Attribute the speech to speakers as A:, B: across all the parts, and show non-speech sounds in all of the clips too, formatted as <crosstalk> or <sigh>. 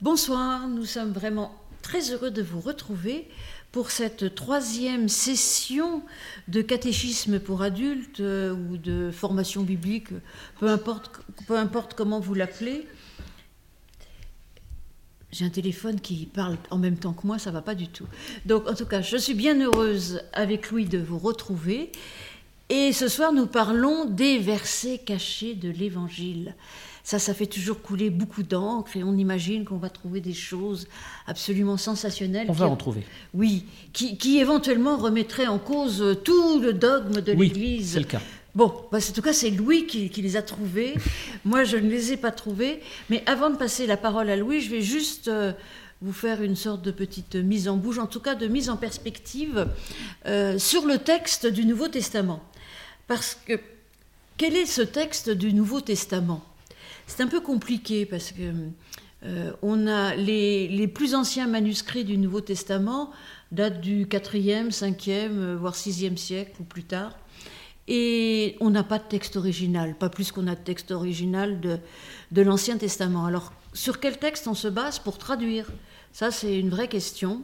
A: Bonsoir, nous sommes vraiment très heureux de vous retrouver pour cette troisième session de catéchisme pour adultes euh, ou de formation biblique, peu importe, comment vous l'appelez. J'ai un téléphone qui parle en même temps que moi, ça va pas du tout. Donc, en tout cas, je suis bien heureuse avec Louis de vous retrouver. Et ce soir, nous parlons des versets cachés de l'Évangile. Ça, ça fait toujours couler beaucoup d'encre et on imagine qu'on va trouver des choses absolument sensationnelles.
B: On va en trouver.
A: Oui, qui, qui, éventuellement remettraient en cause tout le dogme de
B: oui,
A: l'Église.
B: C'est le cas.
A: Bon, bah, en tout cas, c'est Louis qui, qui, les a trouvés. <laughs> Moi, je ne les ai pas trouvés. Mais avant de passer la parole à Louis, je vais juste euh, vous faire une sorte de petite mise en bouche, en tout cas de mise en perspective euh, sur le texte du Nouveau Testament. Parce que quel est ce texte du Nouveau Testament? C'est un peu compliqué parce que euh, on a les, les, plus anciens manuscrits du Nouveau Testament datent du 4e, 5e, voire 6e siècle ou plus tard. Et on n'a pas de texte original, pas plus qu'on a de texte original de, de l'Ancien Testament. Alors, sur quel texte on se base pour traduire? Ça, c'est une vraie question.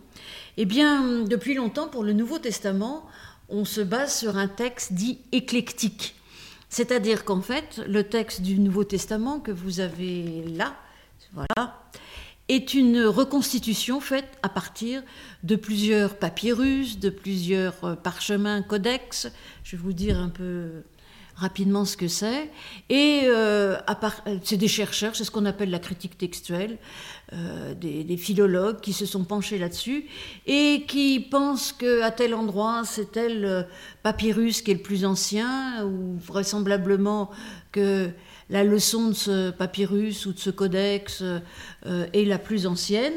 A: Eh bien, depuis longtemps, pour le Nouveau Testament, on se base sur un texte dit éclectique. C'est-à-dire qu'en fait, le texte du Nouveau Testament que vous avez là, voilà, est une reconstitution faite à partir de plusieurs papyrus, de plusieurs parchemins codex. Je vais vous dire un peu rapidement ce que c'est. Et euh, c'est des chercheurs, c'est ce qu'on appelle la critique textuelle, euh, des, philologues qui se sont penchés là-dessus et qui pensent qu'à tel endroit, c'est tel papyrus qui est le plus ancien, ou vraisemblablement que la leçon de ce papyrus ou de ce codex euh, est la plus ancienne.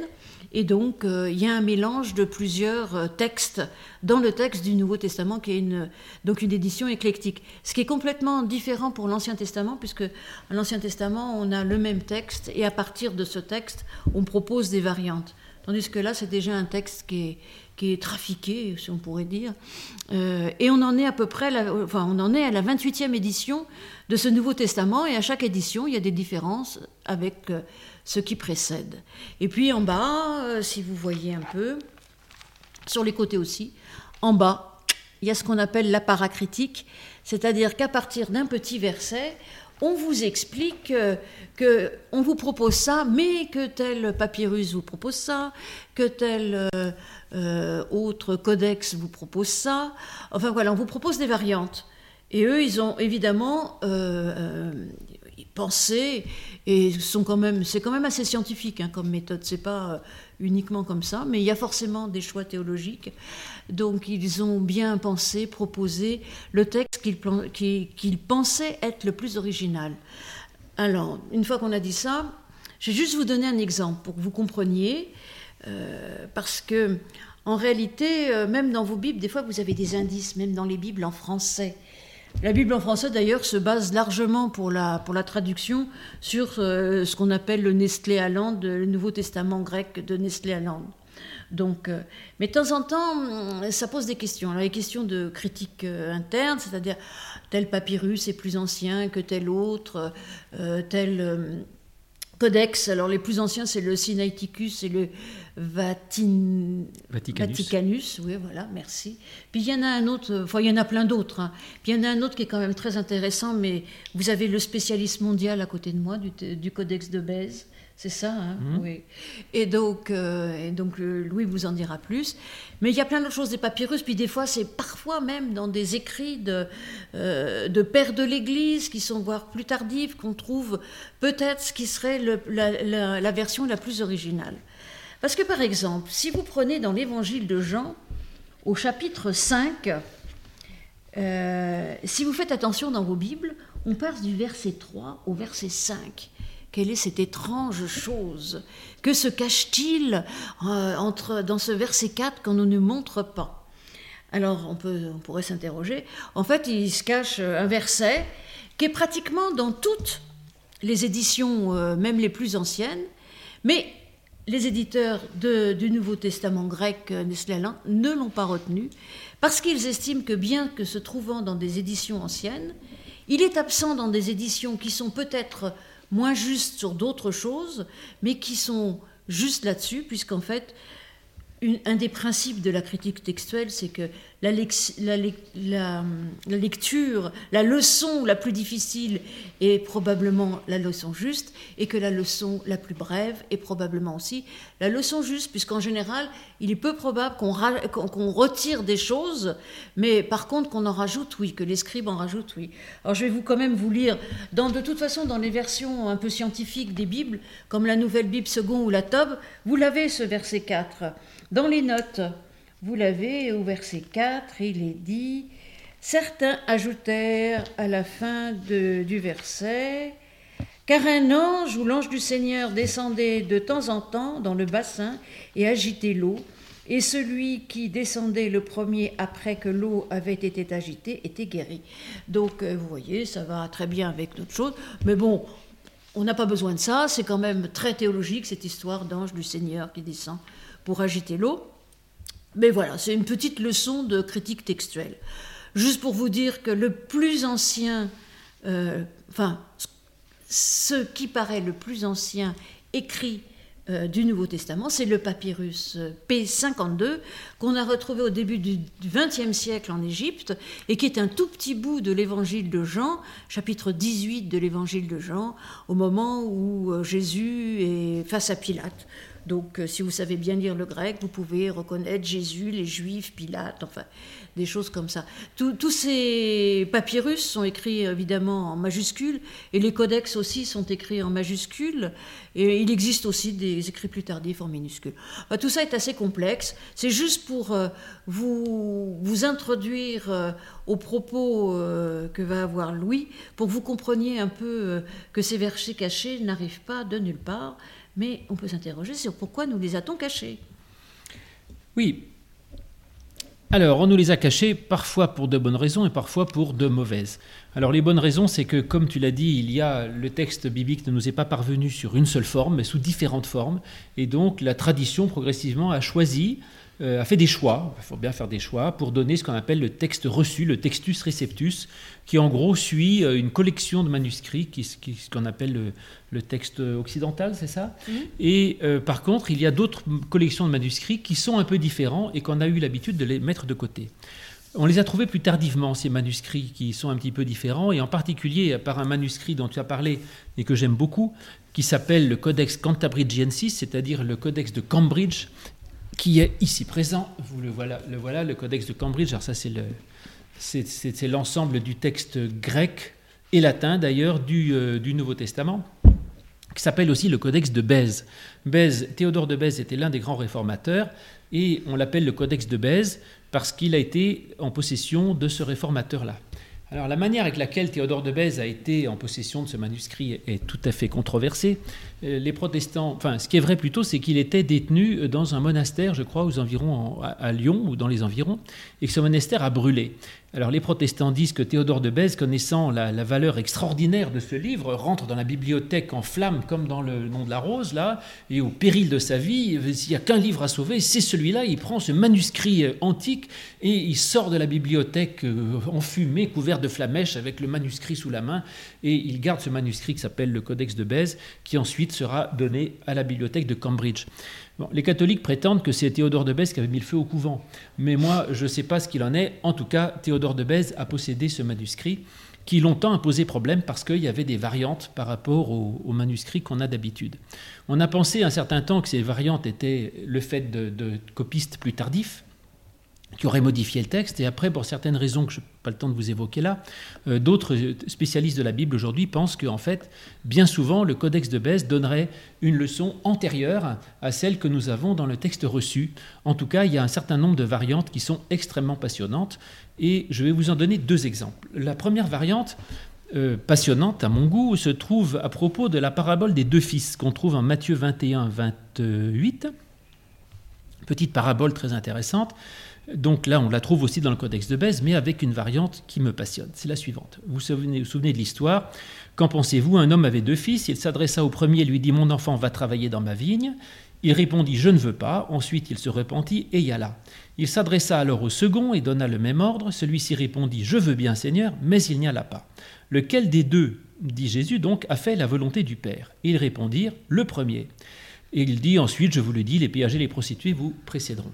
A: Et donc, euh, il y a un mélange de plusieurs euh, textes dans le texte du Nouveau Testament, qui est donc une édition éclectique. Ce qui est complètement différent pour l'Ancien Testament, puisque à l'Ancien Testament, on a le même texte, et à partir de ce texte, on propose des variantes. Tandis que là, c'est déjà un texte qui est, qui est trafiqué, si on pourrait dire. Euh, et on en est à peu près, enfin, on en est à la 28e édition de ce Nouveau Testament, et à chaque édition, il y a des différences avec ce qui précède. Et puis en bas, euh, si vous voyez un peu, sur les côtés aussi, en bas, il y a ce qu'on appelle la paracritique, c'est-à-dire qu'à partir d'un petit verset, on vous explique que on vous propose ça, mais que tel papyrus vous propose ça, que tel euh, euh, autre codex vous propose ça. Enfin voilà, on vous propose des variantes. Et eux, ils ont évidemment euh, pensé et sont quand même, c'est quand même assez scientifique hein, comme méthode. C'est pas uniquement comme ça, mais il y a forcément des choix théologiques. Donc ils ont bien pensé, proposé le texte qu'ils qu'ils pensaient être le plus original. Alors, une fois qu'on a dit ça, je vais juste vous donner un exemple pour que vous compreniez, euh, parce que en réalité, euh, même dans vos Bibles, des fois vous avez des indices, même dans les Bibles en français. La Bible en français, d'ailleurs, se base largement pour la, pour la traduction sur euh, ce qu'on appelle le Nestlé Aland, le Nouveau Testament grec de Nestlé Aland. Donc, euh, mais de temps en temps, ça pose des questions. Alors, les questions de critique euh, interne, c'est-à-dire tel papyrus est plus ancien que tel autre, tel euh, codex. Alors, les plus anciens, c'est le Sinaiticus et le Vatin...
B: Vaticanus.
A: Vaticanus. Oui, voilà, merci. Puis il y en a un autre, enfin, il y en a plein d'autres. Hein. Puis il y en a un autre qui est quand même très intéressant, mais vous avez le spécialiste mondial à côté de moi du, du codex de Bèze. C'est ça, hein
B: Mhm.
A: oui. Et donc, euh, et donc euh, Louis vous en dira plus. Mais il y a plein d'autres choses, des papyrus, puis des fois, c'est parfois même dans des écrits de, euh, de pères de l'Église qui sont voire plus tardifs, qu'on trouve peut-être ce qui serait le- la, la- la version la plus originale. Parce que par exemple, si vous prenez dans l'Évangile de Jean, au chapitre 5, euh, si vous faites attention dans vos Bibles, on passe du verset 3 au verset 5. Quelle est cette étrange chose? Que se cache-t-il euh, entre, dans ce verset 4 qu'on ne nous montre pas? Alors, on, pourrait s'interroger. En fait, il se cache un verset qui est pratiquement dans toutes les éditions, euh, même les plus anciennes, mais les éditeurs du Nouveau Testament grec euh, Nestlé Aland ne l'ont pas retenu parce qu'ils estiment que bien que se trouvant dans des éditions anciennes, il est absent dans des éditions qui sont peut-être moins justes sur d'autres choses, mais qui sont juste là-dessus, puisqu'en fait, un des principes de la critique textuelle, c'est que la, lecture, la leçon la plus difficile est probablement la leçon juste, et que la leçon la plus brève est probablement aussi la leçon juste, puisqu'en général, il est peu probable qu'on retire des choses, mais par contre qu'on en rajoute, oui, que les scribes en rajoutent, oui. Alors je vais vous quand même vous lire, dans, de toute façon, dans les versions un peu scientifiques des Bibles, comme la Nouvelle Bible Second ou la Tob, vous l'avez ce verset 4. Dans les notes, vous l'avez au verset 4, il est dit Certains ajoutèrent à la fin du verset Car un ange ou l'ange du Seigneur descendait de temps en temps dans le bassin et agitait l'eau, et celui qui descendait le premier après que l'eau avait été agitée était guéri. Donc, euh, vous voyez, ça va très bien avec d'autres choses, mais bon, on n'a pas besoin de ça, c'est quand même très théologique cette histoire d'ange du Seigneur qui descend pour agiter l'eau. Mais voilà, c'est une petite leçon de critique textuelle. Juste pour vous dire que le plus ancien, euh, enfin, ce qui paraît le plus ancien écrit euh, du Nouveau Testament, c'est le papyrus euh, P52 qu'on a retrouvé au début du XXe siècle en Égypte et qui est un tout petit bout de l'évangile de Jean, chapitre 18 de l'évangile de Jean, au moment où Jésus est face à Pilate. Donc, euh, si vous savez bien lire le grec, vous pouvez reconnaître Jésus, les Juifs, Pilate, enfin, des choses comme ça. tous ces papyrus sont écrits évidemment en majuscules, et les codex aussi sont écrits en majuscules, et il existe aussi des écrits plus tardifs en minuscules. tout ça est assez complexe. C'est juste pour euh, vous, vous introduire euh, aux propos que va avoir Louis, pour que vous compreniez un peu que ces versets cachés n'arrivent pas de nulle part mais on peut s'interroger sur pourquoi nous les a-t-on cachés?
B: Oui. Alors, on nous les a cachés parfois pour de bonnes raisons et parfois pour de mauvaises. Alors, les bonnes raisons, c'est que, comme tu l'as dit, il y a le texte biblique ne nous est pas parvenu sur une seule forme, mais sous différentes formes. Et donc, la tradition, progressivement, a choisi a fait des choix, il faut bien faire des choix, pour donner ce qu'on appelle le texte reçu, le textus receptus, qui en gros suit euh, une collection de manuscrits, qui, ce qu'on appelle le, texte occidental, c'est ça? Mmh. Et euh, par contre, il y a d'autres collections de manuscrits qui sont un peu différents et qu'on a eu l'habitude de les mettre de côté. On les a trouvés plus tardivement, ces manuscrits qui sont un petit peu différents, et en particulier par un manuscrit dont tu as parlé et que j'aime beaucoup, qui s'appelle le Codex Cantabrigiensis, c'est-à-dire le Codex de Cambridge, qui est ici présent. Vous le voilà, le voilà, le Codex de Cambridge. Alors ça, c'est le, c'est, l'ensemble du texte grec et latin d'ailleurs du, euh, du Nouveau Testament, qui s'appelle aussi le Codex de Bèze. Bèze, Théodore de Bèze était l'un des grands réformateurs, et on l'appelle le Codex de Bèze parce qu'il a été en possession de ce réformateur-là. Alors la manière avec laquelle Théodore de Bèze a été en possession de ce manuscrit est tout à fait controversée. Euh, les protestants, enfin ce qui est vrai plutôt, c'est qu'il était détenu dans un monastère, je crois, aux environs à Lyon ou dans les environs, et que ce monastère a brûlé. Alors les protestants disent que Théodore de Bèze, connaissant la, valeur extraordinaire de ce livre, rentre dans la bibliothèque en flammes comme dans le nom de la rose, là, et au péril de sa vie, s'il n'y a qu'un livre à sauver, c'est celui-là, il prend ce manuscrit euh, antique et il sort de la bibliothèque euh, enfumé, couvert de flamèches, avec le manuscrit sous la main, et il garde ce manuscrit qui s'appelle le Codex de Bèze, qui ensuite sera donné à la bibliothèque de Cambridge les catholiques prétendent que c'est Théodore de Bèze qui avait mis le feu au couvent, mais moi je ne sais pas ce qu'il en est. En tout cas, Théodore de Bèze a possédé ce manuscrit qui longtemps a posé problème parce qu'il y avait des variantes par rapport au, manuscrit qu'on a d'habitude. On a pensé un certain temps que ces variantes étaient le fait de copistes plus tardifs, qui aurait modifié le texte. Et après, pour certaines raisons que je n'ai pas le temps de vous évoquer là, euh, d'autres spécialistes de la Bible aujourd'hui pensent qu'en fait, bien souvent, le Codex de Bèze donnerait une leçon antérieure à celle que nous avons dans le texte reçu. En tout cas, il y a un certain nombre de variantes qui sont extrêmement passionnantes. Et je vais vous en donner deux exemples. La première variante, euh, passionnante à mon goût, se trouve à propos de la parabole des deux fils qu'on trouve en Matthieu 21, 28. Petite parabole très intéressante. Donc là, on la trouve aussi dans le Codex de Bèze, mais avec une variante qui me passionne. C'est la suivante. Vous vous souvenez, de l'histoire? Qu'en pensez-vous? Un homme avait deux fils. Il s'adressa au premier et lui dit Mon enfant va travailler dans ma vigne. Il répondit Je ne veux pas. Ensuite, il se repentit et y alla. Il s'adressa alors au second et donna le même ordre. Celui-ci répondit Je veux bien, Seigneur, mais il n'y alla pas. Lequel des deux, dit Jésus donc, a fait la volonté du Père? Ils répondirent Le premier. Et il dit ensuite, je vous le dis, les péagers et les prostituées vous précéderont.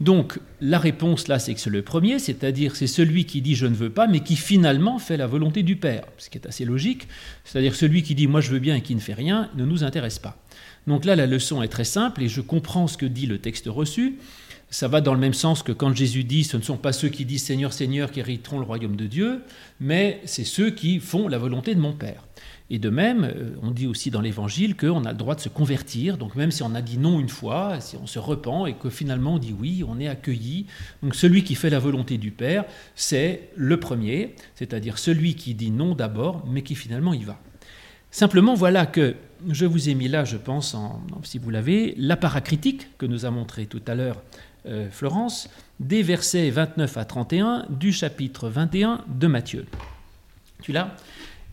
B: Donc la réponse là, c'est que c'est le premier, c'est-à-dire c'est celui qui dit je ne veux pas, mais qui finalement fait la volonté du Père, ce qui est assez logique. C'est-à-dire celui qui dit moi je veux bien et qui ne fait rien ne nous intéresse pas. Donc là, la leçon est très simple et je comprends ce que dit le texte reçu. Ça va dans le même sens que quand Jésus dit ce ne sont pas ceux qui disent Seigneur, Seigneur qui hériteront le royaume de Dieu, mais c'est ceux qui font la volonté de mon Père. Et de même, euh, on dit aussi dans l'Évangile qu'on a le droit de se convertir. Donc même si on a dit non une fois, si on se repent et que finalement on dit oui, on est accueilli. Donc celui qui fait la volonté du Père, c'est le premier, c'est-à-dire celui qui dit non d'abord, mais qui finalement y va. Simplement, voilà que je vous ai mis là, je pense, si vous l'avez, la paracritique que nous a montré tout à l'heure euh, Florence, des versets 29 à 31 du chapitre 21 de Matthieu. Tu l'as?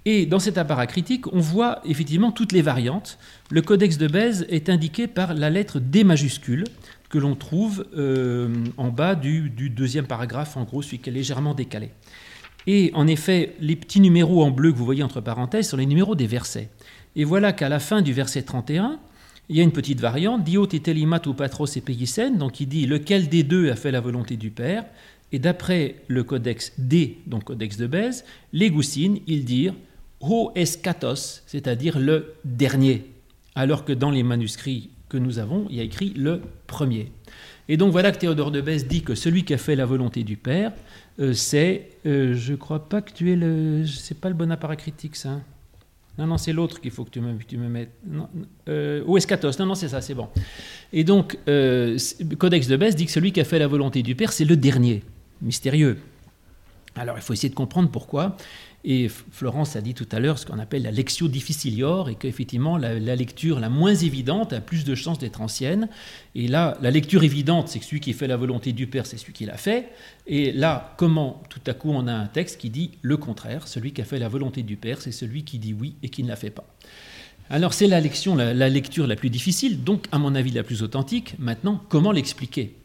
B: Et dans cet apparat critique, on voit effectivement toutes les variantes. Le codex de Bèze est indiqué par la lettre D majuscule que l'on trouve euh, en bas du, deuxième paragraphe, en gros, celui qui est légèrement décalé. Et en effet, les petits numéros en bleu que vous voyez entre parenthèses sont les numéros des versets. Et voilà qu'à la fin du verset 31, il y a une petite variante, Diot et Telimat ou Patros et Pégicène, donc il dit lequel des deux a fait la volonté du Père? Et d'après le codex D, donc codex de Bèze, les Goussines, ils disent ho eskatos, c'est-à-dire le dernier, alors que dans les manuscrits que nous avons, il y a écrit le premier. Et donc voilà que Théodore de Bèze dit que celui qui a fait la volonté du Père, euh, c'est, euh, je crois pas que tu es le, c'est pas le bon appareil critique ça. Non, non, c'est l'autre qu'il faut que tu me, tu me mettes. Non, euh, ou eschatos, non, non, c'est ça, c'est bon. Et donc, Codex de Bèze dit que celui qui a fait la volonté du Père, c'est le dernier, mystérieux. Alors, il faut essayer de comprendre pourquoi. Et Florence a dit tout à l'heure ce qu'on appelle la lectio difficilior, et qu'effectivement la, la, lecture la moins évidente a plus de chances d'être ancienne. Et là, la lecture évidente, c'est que celui qui fait la volonté du Père, c'est celui qui l'a fait. Et là, comment tout à coup on a un texte qui dit le contraire, celui qui a fait la volonté du Père, c'est celui qui dit oui et qui ne la fait pas. Alors c'est la, la, la lecture la plus difficile, donc à mon avis la plus authentique. Maintenant, comment l'expliquer?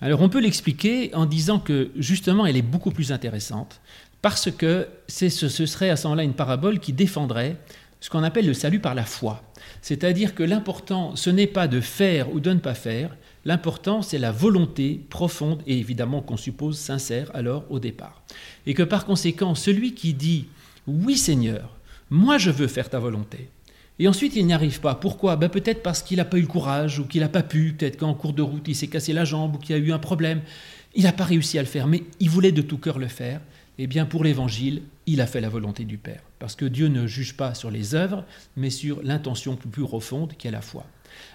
B: Alors on peut l'expliquer en disant que justement elle est beaucoup plus intéressante parce que ce, serait à ce moment-là une parabole qui défendrait ce qu'on appelle le salut par la foi. C'est-à-dire que l'important, ce n'est pas de faire ou de ne pas faire, l'important, c'est la volonté profonde et évidemment qu'on suppose sincère alors au départ. Et que par conséquent, celui qui dit Oui Seigneur, moi je veux faire ta volonté, et ensuite il n'y arrive pas. Pourquoi? Ben, Peut-être parce qu'il n'a pas eu le courage ou qu'il n'a pas pu, peut-être qu'en cours de route il s'est cassé la jambe ou qu'il a eu un problème. Il n'a pas réussi à le faire, mais il voulait de tout cœur le faire. Eh bien, pour l'Évangile, il a fait la volonté du Père. Parce que Dieu ne juge pas sur les œuvres, mais sur l'intention plus profonde qui est la foi.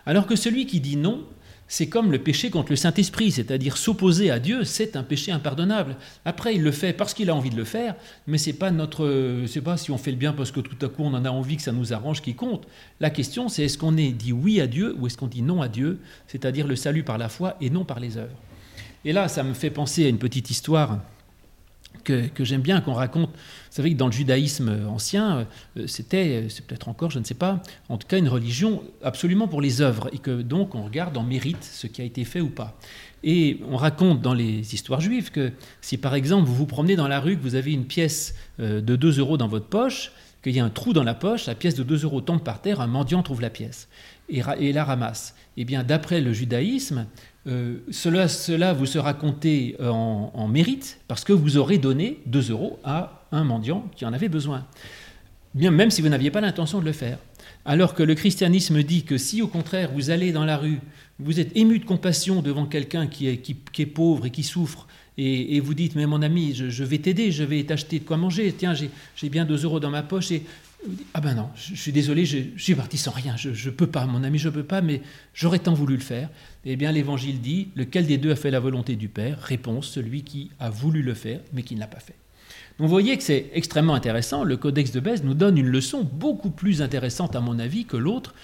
B: Alors que celui qui dit non, c'est comme le péché contre le Saint-Esprit, c'est-à-dire s'opposer à Dieu, c'est un péché impardonnable. Après, il le fait parce qu'il a envie de le faire, mais c'est pas notre, c'est pas si on fait le bien parce que tout à coup on en a envie que ça nous arrange qui compte. La question, c'est est-ce qu'on est dit oui à Dieu ou est-ce qu'on dit non à Dieu, c'est-à-dire le salut par la foi et non par les œuvres. Et là, ça me fait penser à une petite histoire que, j'aime bien qu'on raconte. Vous savez que dans le judaïsme ancien, euh, c'était, c'est peut-être encore, je ne sais pas, en tout cas une religion absolument pour les œuvres, et que donc on regarde en mérite ce qui a été fait ou pas. Et on raconte dans les histoires juives que si par exemple vous vous promenez dans la rue, que vous avez une pièce euh, de 2 euros dans votre poche, qu'il y a un trou dans la poche, la pièce de 2 euros tombe par terre, un mendiant trouve la pièce et, la ramasse. Eh bien, d'après le judaïsme, euh, cela, vous sera compté en, mérite parce que vous aurez donné 2 euros à un mendiant qui en avait besoin, bien même si vous n'aviez pas l'intention de le faire. Alors que le christianisme dit que si au contraire vous allez dans la rue, vous êtes ému de compassion devant quelqu'un qui est, qui, est, pauvre et qui souffre, et, vous dites, mais mon ami, je, je vais t'aider, je vais t'acheter de quoi manger, tiens, j'ai bien 2 euros dans ma poche, et ah ben non, je, suis désolé, je, suis parti sans rien, je ne peux pas, mon ami, je ne peux pas, mais j'aurais tant voulu le faire. Eh bien, l'Évangile dit, lequel des deux a fait la volonté du Père? Réponse, celui qui a voulu le faire, mais qui ne l'a pas fait. Donc vous voyez que c'est extrêmement intéressant, le Codex de Bèze nous donne une leçon beaucoup plus intéressante à mon avis que l'autre,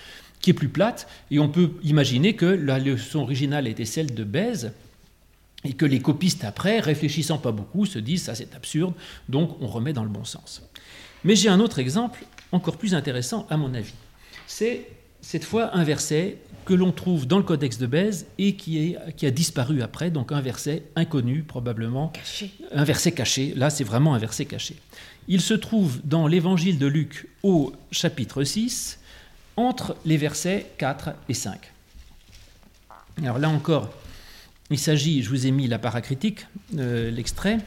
B: qui est plus plate, et on peut imaginer que la leçon originale était celle de Bèze, et que les copistes après, réfléchissant pas beaucoup, se disent ça c'est absurde, donc on remet dans le bon sens. Mais j'ai un autre exemple encore plus intéressant à mon avis. C'est cette fois un verset que l'on trouve dans le Codex de Bèze et qui, est, qui a disparu après, donc un verset inconnu probablement.
A: Caché.
B: Un verset caché, là c'est vraiment un verset caché. Il se trouve dans l'évangile de Luc au chapitre 6, entre les versets 4 et 5. Alors là encore, il s'agit, je vous ai mis la paracritique, euh, l'extrait.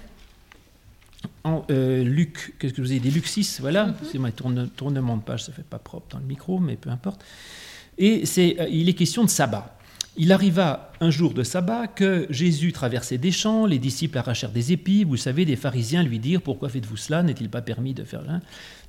B: En euh, Luc, qu'est-ce que je vous ai dit Luc 6, voilà, c'est mon tournement de page, ça fait pas propre dans le micro, mais peu importe. Et c'est, euh, il est question de sabbat. Il arriva un jour de sabbat que Jésus traversait des champs, les disciples arrachèrent des épis, vous savez, des pharisiens lui dirent Pourquoi faites-vous cela N'est-il pas permis de faire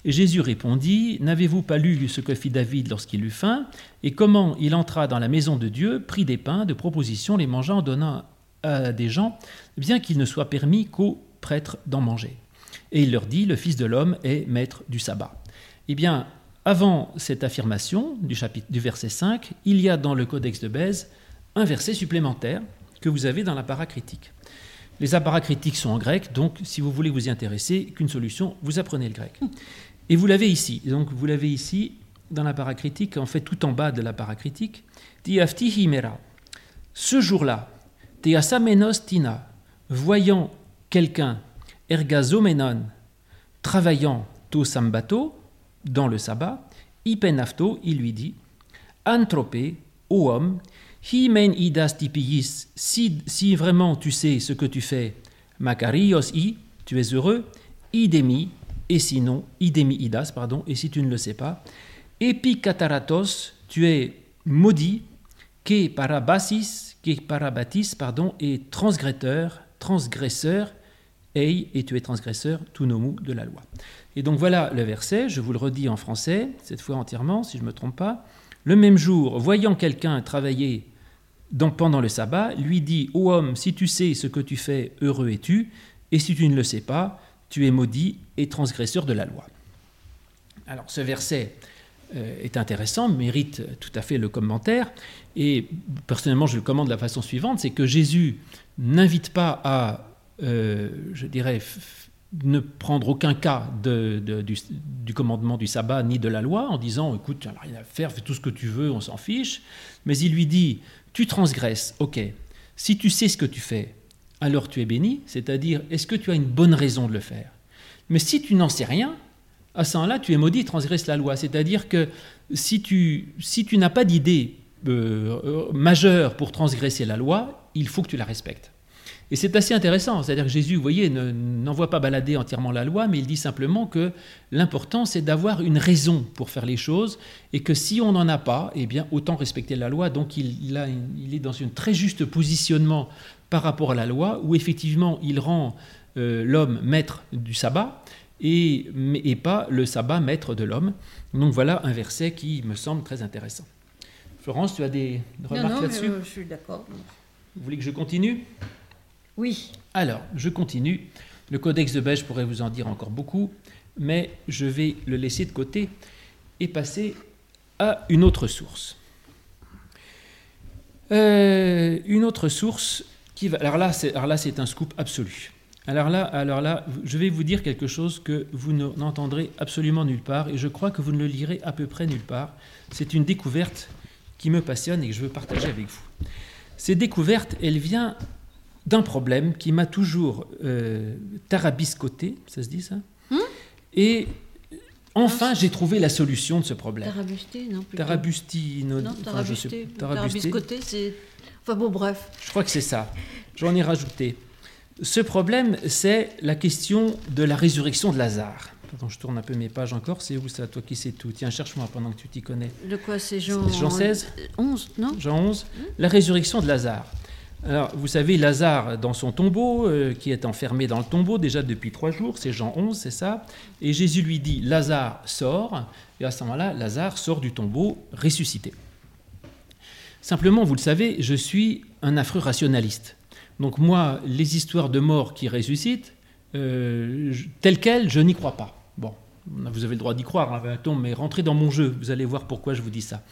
B: Et Jésus répondit N'avez-vous pas lu ce que fit David lorsqu'il eut faim? Et comment il entra dans la maison de Dieu, prit des pains, de propositions, les mangeant, en donnant à des gens, bien qu'il ne soit permis qu'aux prêtres d'en manger. Et il leur dit Le Fils de l'homme est maître du sabbat. Eh bien, avant cette affirmation du, chapitre, du verset 5, il y a dans le Codex de Bèze un verset supplémentaire que vous avez dans la paracritique. Les aparacritiques sont en grec, donc si vous voulez vous y intéresser, qu'une solution, vous apprenez le grec. Et vous l'avez ici. Donc vous l'avez ici dans la paracritique, en fait tout en bas de la paracritique. Diafti himera. Ce jour-là, teasamenos tina, voyant quelqu'un, ergazomenon, travaillant to sambato, dans le sabbat, Ipenafto, il lui dit Anthropé, ô homme, hi men idas tipiis, si, vraiment tu sais ce que tu fais, makarios i, tu es heureux, idemi, et sinon, idemi idas, pardon, et si tu ne le sais pas, epikataratos, tu es maudit, ke parabasis, ke parabatis, pardon, et transgresseur, transgresseur, et tu es transgresseur, tout nomu de la loi. Et donc voilà le verset, je vous le redis en français, cette fois entièrement, si je ne me trompe pas. Le même jour, voyant quelqu'un travailler pendant le sabbat, lui dit Ô homme, si tu sais ce que tu fais, heureux es-tu, et si tu ne le sais pas, tu es maudit et transgresseur de la loi. Alors ce verset euh, est intéressant, mérite tout à fait le commentaire, et personnellement je le commande de la façon suivante c'est que Jésus n'invite pas à, euh, je dirais, ne prendre aucun cas du, commandement du sabbat ni de la loi en disant écoute, rien à faire, fais tout ce que tu veux, on s'en fiche. Mais il lui dit tu transgresses, ok. Si tu sais ce que tu fais, alors tu es béni, c'est-à-dire est-ce que tu as une bonne raison de le faire? Mais si tu n'en sais rien, à ce moment-là, tu es maudit, transgresses la loi. C'est-à-dire que si tu, si tu n'as pas d'idée euh, euh, majeure pour transgresser la loi, il faut que tu la respectes. Et c'est assez intéressant, c'est-à-dire que Jésus, vous voyez, n'envoie pas balader entièrement la loi, mais il dit simplement que l'important, c'est d'avoir une raison pour faire les choses, et que si on n'en a pas, eh bien, autant respecter la loi. Donc il, a, il est dans un très juste positionnement par rapport à la loi, où effectivement, il rend euh, l'homme maître du sabbat, et, et pas le sabbat maître de l'homme. Donc voilà un verset qui me semble très intéressant. Florence, tu as des remarques là-dessus?
A: euh, Je suis d'accord.
B: Vous voulez que je continue?
A: Oui.
B: Alors, je continue. Le codex de Beige pourrait vous en dire encore beaucoup, mais je vais le laisser de côté et passer à une autre source. Euh, une autre source qui va. Alors là, c'est un scoop absolu. Alors là, alors là, je vais vous dire quelque chose que vous n'entendrez absolument nulle part, et je crois que vous ne le lirez à peu près nulle part. C'est une découverte qui me passionne et que je veux partager avec vous. Cette découverte, elle vient d'un problème qui m'a toujours euh, tarabiscoté, ça se dit ça? Hmm? Et enfin, j'ai trouvé la solution de ce problème.
A: Tarabusté, non
B: Tarabusti,
A: non, non tarabusté. Tarabiscoté, c'est... Enfin bon, bref.
B: Je crois que c'est ça. J'en ai rajouté. Ce problème, c'est la question de la résurrection de Lazare. Attends, je tourne un peu mes pages encore. C'est où ça, toi qui sais tout? Tiens, cherche-moi pendant que tu t'y connais.
A: De quoi c'est Jean...
B: Jean 16
A: 11, non?
B: Jean 11. La résurrection de Lazare. Alors, vous savez, Lazare dans son tombeau, euh, qui est enfermé dans le tombeau déjà depuis trois jours, c'est Jean 11, c'est ça. Et Jésus lui dit Lazare sort, et à ce moment-là, Lazare sort du tombeau ressuscité. Simplement, vous le savez, je suis un affreux rationaliste. Donc, moi, les histoires de morts qui ressuscitent, euh, telles quelles, je n'y crois pas. Vous avez le droit d'y croire, hein, mais rentrez dans mon jeu, vous allez voir pourquoi je vous dis ça.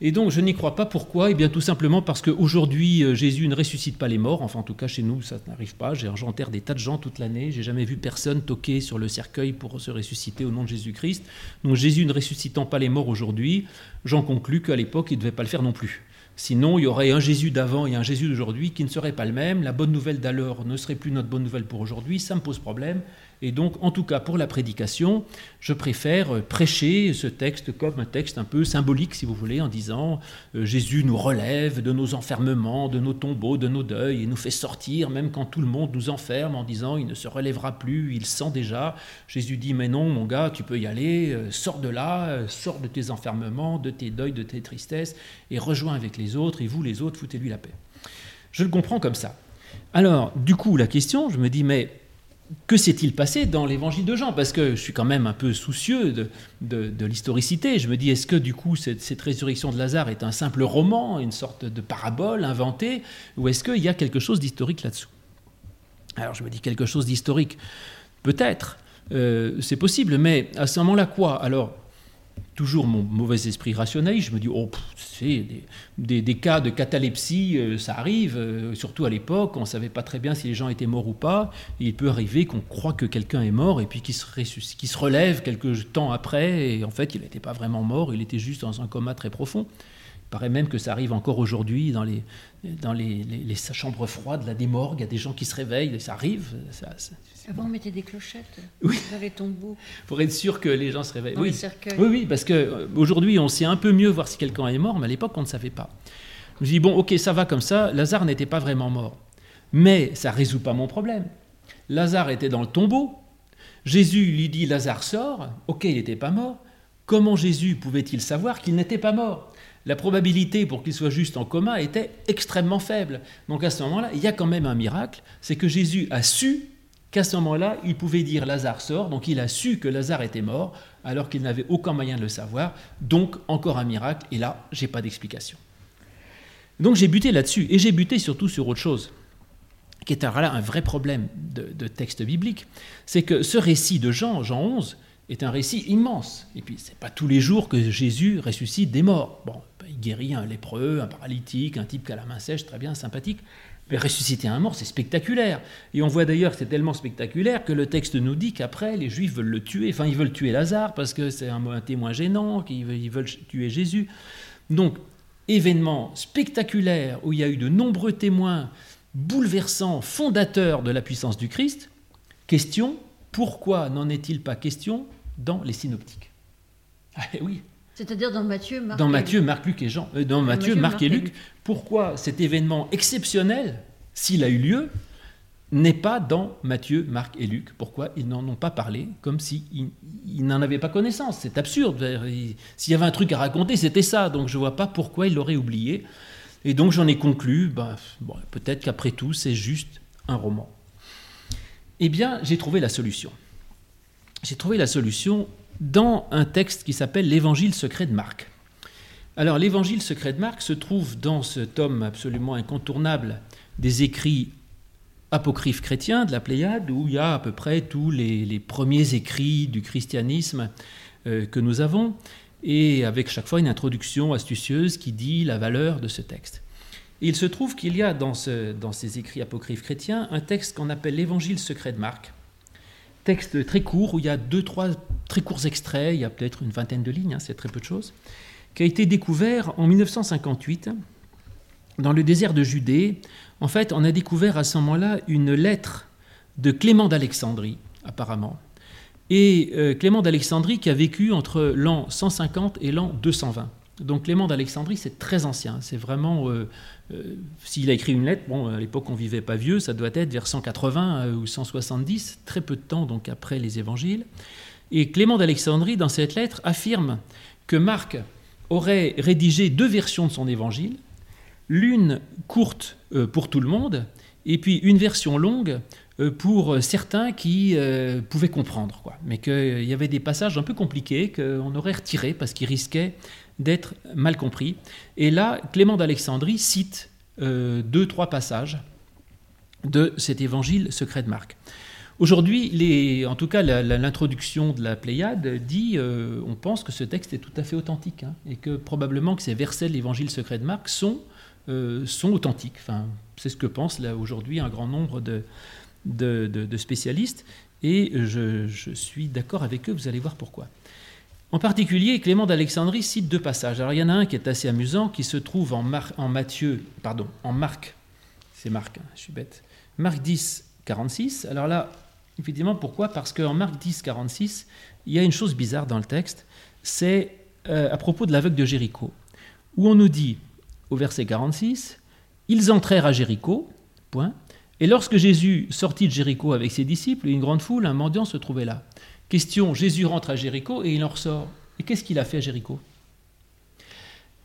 B: Et donc je n'y crois pas, pourquoi? Eh bien tout simplement parce qu'aujourd'hui euh, Jésus ne ressuscite pas les morts, enfin en tout cas chez nous ça n'arrive pas, j'enterre des tas de gens toute l'année, j'ai jamais vu personne toquer sur le cercueil pour se ressusciter au nom de Jésus-Christ. Donc Jésus ne ressuscitant pas les morts aujourd'hui, j'en conclus qu'à l'époque il ne devait pas le faire non plus. Sinon, il y aurait un Jésus d'avant et un Jésus d'aujourd'hui qui ne serait pas le même. La bonne nouvelle d'alors ne serait plus notre bonne nouvelle pour aujourd'hui. Ça me pose problème. Et donc, en tout cas, pour la prédication, je préfère prêcher ce texte comme un texte un peu symbolique, si vous voulez, en disant euh, Jésus nous relève de nos enfermements, de nos tombeaux, de nos deuils, et nous fait sortir, même quand tout le monde nous enferme, en disant Il ne se relèvera plus, il sent déjà. Jésus dit Mais non, mon gars, tu peux y aller, euh, sors de là, euh, sors de tes enfermements, de tes deuils, de tes tristesses, et rejoins avec les autres, et vous, les autres, foutez-lui la paix. Je le comprends comme ça. Alors, du coup, la question, je me dis, mais que s'est-il passé dans l'évangile de Jean? Parce que je suis quand même un peu soucieux de, l'historicité. Je me dis, est-ce que du coup, cette, résurrection de Lazare est un simple roman, une sorte de parabole inventée, ou est-ce qu'il y a quelque chose d'historique là-dessous? Alors je me dis, quelque chose d'historique, peut-être, euh, c'est possible, mais à ce moment-là, quoi? Alors, toujours mon mauvais esprit rationnel, je me dis, oh, c'est des, des, cas de catalepsie, euh, ça arrive, euh, surtout à l'époque, on ne savait pas très bien si les gens étaient morts ou pas. il peut arriver qu'on croit que quelqu'un est mort et puis qu'il se, se relève quelques temps après, et en fait, il n'était pas vraiment mort, il était juste dans un coma très profond. Il paraît même que ça arrive encore aujourd'hui dans les, dans les, les, chambres froides, là, des morgues, il y a des gens qui se réveillent, ça arrive. Ça,
A: Avant, on mettait des clochettes
B: oui.
A: dans les tombeaux.
B: Pour être sûr que les gens se réveillent.
A: oui.
B: oui, oui, parce qu'aujourd'hui, on sait un peu mieux voir si quelqu'un est mort, mais à l'époque, on ne savait pas. Je me dis, bon, ok, ça va comme ça, Lazare n'était pas vraiment mort. Mais ça ne résout pas mon problème. Lazare était dans le tombeau. Jésus lui dit, Lazare sort. Ok, il n'était pas mort. Comment Jésus pouvait-il savoir qu'il n'était pas mort? La probabilité pour qu'il soit juste en coma était extrêmement faible. Donc à ce moment-là, il y a quand même un miracle, c'est que Jésus a su qu'à ce moment-là, il pouvait dire Lazare sort, donc il a su que Lazare était mort, alors qu'il n'avait aucun moyen de le savoir, donc encore un miracle, et là, j'ai pas d'explication. Donc j'ai buté là-dessus, et j'ai buté surtout sur autre chose, qui est un, un vrai problème de, de texte biblique, c'est que ce récit de Jean, Jean 11, est un récit immense. Et puis, c'est pas tous les jours que Jésus ressuscite des morts. Bon, il guérit un lépreux, un paralytique, un type qui a la main sèche, très bien, sympathique. Mais ressusciter un mort, c'est spectaculaire. Et on voit d'ailleurs que c'est tellement spectaculaire que le texte nous dit qu'après, les Juifs veulent le tuer. Enfin, ils veulent tuer Lazare parce que c'est un, un, témoin gênant, qu'ils veulent tuer Jésus. Donc, événement spectaculaire où il y a eu de nombreux témoins bouleversants, fondateurs de la puissance du Christ. Question, pourquoi n'en est-il pas question dans les synoptiques.
A: Ah eh oui. C'est-à-dire dans Matthieu, Marc
B: Dans Matthieu, Marc, Luc et Jean. Euh, dans, Matthieu, Marc, et Luc. Pourquoi cet événement exceptionnel, s'il a eu lieu, n'est pas dans Matthieu, Marc et Luc? Pourquoi ils n'en ont pas parlé comme s'ils n'en avaient pas connaissance? C'est absurde. S'il y avait un truc à raconter, c'était ça. Donc je ne vois pas pourquoi ils l'auraient oublié. Et donc j'en ai conclu, bah, peut-être qu'après tout, c'est juste un roman. Eh bien, j'ai trouvé la solution j'ai trouvé la solution dans un texte qui s'appelle L'Évangile secret de Marc. Alors, l'Évangile secret de Marc se trouve dans ce tome absolument incontournable des écrits apocryphes chrétiens de la Pléiade, où il y a à peu près tous les, premiers écrits du christianisme euh, que nous avons, et avec chaque fois une introduction astucieuse qui dit la valeur de ce texte. il se trouve qu'il y a dans, ce, dans ces écrits apocryphes chrétiens un texte qu'on appelle l'Évangile secret de Marc, texte très court où il y a deux, trois très courts extraits, il y a peut-être une vingtaine de lignes, hein, c'est très peu de choses, qui a été découvert en 1958 dans le désert de Judée. En fait, on a découvert à ce moment-là une lettre de Clément d'Alexandrie, apparemment. Et euh, Clément d'Alexandrie qui a vécu entre l'an 150 et l'an 220. Donc Clément d'Alexandrie, c'est très ancien. C'est vraiment. Euh, euh, s'il a écrit une lettre, bon, à l'époque on vivait pas vieux, ça doit être vers 180 euh, ou 170, très peu de temps donc après les évangiles. Et Clément d'Alexandrie, dans cette lettre, affirme que Marc aurait rédigé deux versions de son évangile, l'une courte pour tout le monde, et puis une version longue pour certains qui pouvaient comprendre, mais qu'il y avait des passages un peu compliqués qu'on aurait retirés parce qu'ils risquaient d'être mal compris. Et là, Clément d'Alexandrie cite euh, deux, trois passages de cet évangile secret de Marc. Aujourd'hui, en tout cas, l'introduction de la Pléiade dit, euh, on pense que ce texte est tout à fait authentique, hein, et que probablement que ces versets de l'évangile secret de Marc sont, euh, sont authentiques. Enfin, c'est ce que pense là aujourd'hui un grand nombre de, de, spécialistes, et je, suis d'accord avec eux, vous allez voir pourquoi. En particulier, Clément d'Alexandrie cite deux passages. Alors il y en a un qui est assez amusant, qui se trouve en, en Matthieu, pardon, en Marc, c'est Marc, hein, je suis bête, Marc 10, 46. Alors là, Effectivement, pourquoi? Parce qu'en Marc 10, 46, il y a une chose bizarre dans le texte, c'est euh, à propos de l'aveugle de Jéricho, où on nous dit, au verset 46, Ils entrèrent à Jéricho, point, et lorsque Jésus sortit de Jéricho avec ses disciples une grande foule, un mendiant se trouvait là. Question, Jésus rentre à Jéricho et il en ressort. Et qu'est-ce qu'il a fait à Jéricho?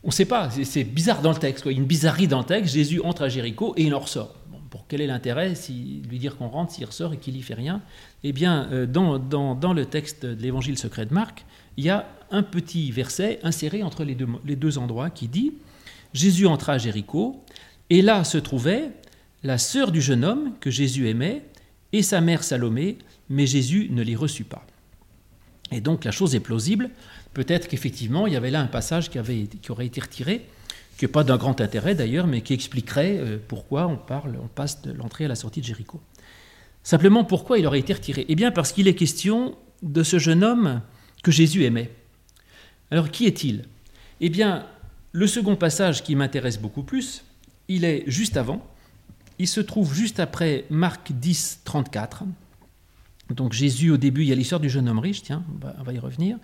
B: On ne sait pas, c'est bizarre dans le texte, quoi. une bizarrerie dans le texte, Jésus entre à Jéricho et il en ressort. pour quel est l'intérêt si, lui dire qu'on rentre, s'il ressort et qu'il n'y fait rien? Eh bien, euh, dans, dans, le texte de l'évangile secret de Marc, il y a un petit verset inséré entre les deux, les deux endroits qui dit Jésus entra à Jéricho, et là se trouvait la sœur du jeune homme que Jésus aimait et sa mère Salomé, mais Jésus ne les reçut pas. Et donc la chose est plausible. Peut-être qu'effectivement, il y avait là un passage qui, aurait été retiré, qui n'est pas d'un grand intérêt d'ailleurs, mais qui expliquerait euh, pourquoi on passe de l'entrée à la sortie de Jéricho. Simplement, pourquoi il aurait été retiré? Eh bien, parce qu'il est question de ce jeune homme que Jésus aimait. Alors, qui est-il? Eh bien, le second passage qui m'intéresse beaucoup plus, il est juste avant, il se trouve juste après Marc 10, 34. Donc Jésus, au début, il y a l'histoire du jeune homme riche, tiens, on va, y revenir.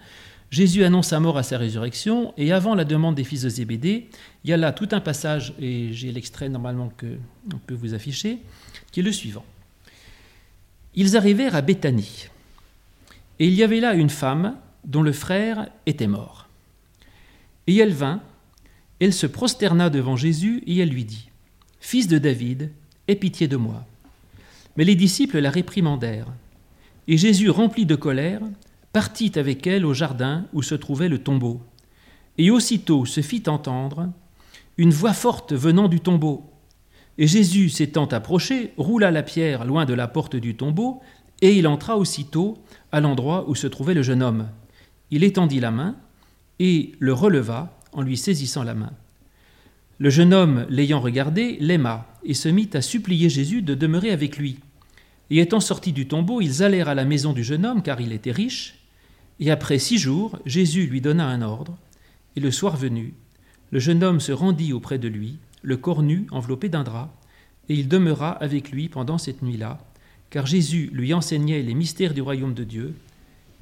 B: Jésus annonce sa mort à sa résurrection, et avant la demande des fils de Zébédée, il y a là tout un passage, et j'ai l'extrait normalement que on peut vous afficher, qui est le suivant. Ils arrivèrent à Béthanie, et il y avait là une femme dont le frère était mort. Et elle vint, elle se prosterna devant Jésus, et elle lui dit, Fils de David, Pitié de moi. Mais les disciples la réprimandèrent. Et Jésus, rempli de colère, partit avec elle au jardin où se trouvait le tombeau. Et aussitôt se fit entendre une voix forte venant du tombeau. Et Jésus, s'étant approché, roula la pierre loin de la porte du tombeau, et il entra aussitôt à l'endroit où se trouvait le jeune homme. Il étendit la main et le releva en lui saisissant la main. Le jeune homme, l'ayant regardé, l'aima et se mit à supplier Jésus de demeurer avec lui. Et étant sortis du tombeau, ils allèrent à la maison du jeune homme, car il était riche. Et après six jours, Jésus lui donna un ordre. Et le soir venu, le jeune homme se rendit auprès de lui, le corps nu, enveloppé d'un drap, et il demeura avec lui pendant cette nuit-là, car Jésus lui enseignait les mystères du royaume de Dieu.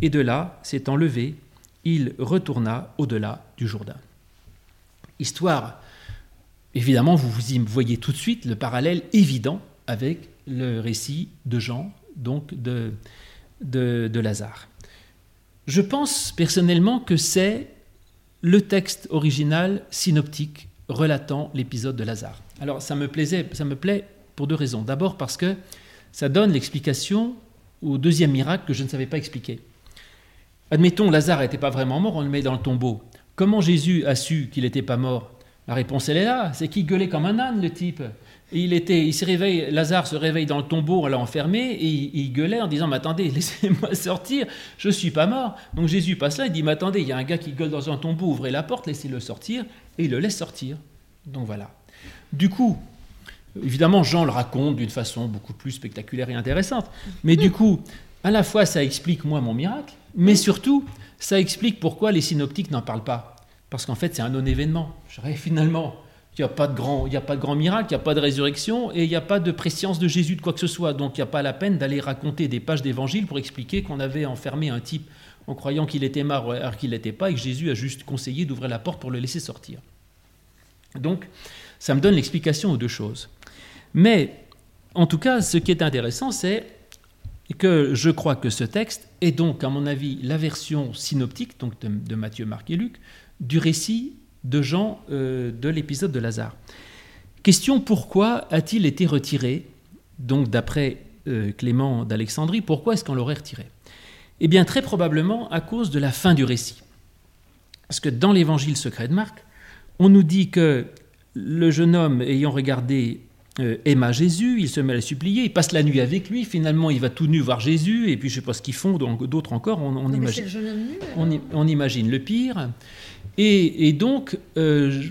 B: Et de là, s'étant levé, il retourna au-delà du Jourdain. Histoire Évidemment, vous vous voyez tout de suite le parallèle évident avec le récit de Jean, donc de, de, Lazare. Je pense personnellement que c'est le texte original synoptique relatant l'épisode de Lazare. Alors ça me plaisait, ça me plaît pour deux raisons. D'abord parce que ça donne l'explication au deuxième miracle que je ne savais pas expliquer. Admettons, Lazare n'était pas vraiment mort, on le met dans le tombeau. Comment Jésus a su qu'il n'était pas mort la réponse, elle est là. C'est qu'il gueulait comme un âne, le type. il, était, il se réveille, Lazare se réveille dans le tombeau, on l'a enfermé, et il, gueulait en disant Mais attendez, <laughs> laissez-moi sortir, je ne suis pas mort. Donc Jésus passe là, il dit Mais attendez, il y a un gars qui gueule dans un tombeau, ouvrez la porte, laissez-le sortir, et il le laisse sortir. Donc voilà. Du coup, évidemment, Jean le raconte d'une façon beaucoup plus spectaculaire et intéressante, mais du coup, à la fois, ça explique moi mon miracle, mais surtout, ça explique pourquoi les synoptiques n'en parlent pas. Parce qu'en fait, c'est un non-événement. Finalement, il n'y a, pas de grand, miracle, il n'y a pas de résurrection et il n'y a pas de préscience de Jésus de quoi que ce soit. Donc il n'y a pas la peine d'aller raconter des pages d'évangile pour expliquer qu'on avait enfermé un type en croyant qu'il était mort alors qu'il n'était pas et que Jésus a juste conseillé d'ouvrir la porte pour le laisser sortir. Donc ça me donne l'explication aux deux choses. Mais en tout cas, ce qui est intéressant, c'est que je crois que ce texte est donc, à mon avis, la version synoptique donc de Matthieu, Marc et Luc du récit de Jean euh, de l'épisode de Lazare. Question pourquoi a-t-il été retiré Donc d'après euh, Clément d'Alexandrie, pourquoi est-ce qu'on l'aurait retiré? Eh bien très probablement à cause de la fin du récit. Parce que dans l'évangile secret de Marc, on nous dit que le jeune homme ayant regardé euh, aima Jésus, il se met à le supplier, il passe la nuit avec lui, finalement il va tout nu voir Jésus, et puis je ne sais pas ce qu'ils font, donc d'autres encore, on, imagine, on, imagine le pire. Et, donc, euh,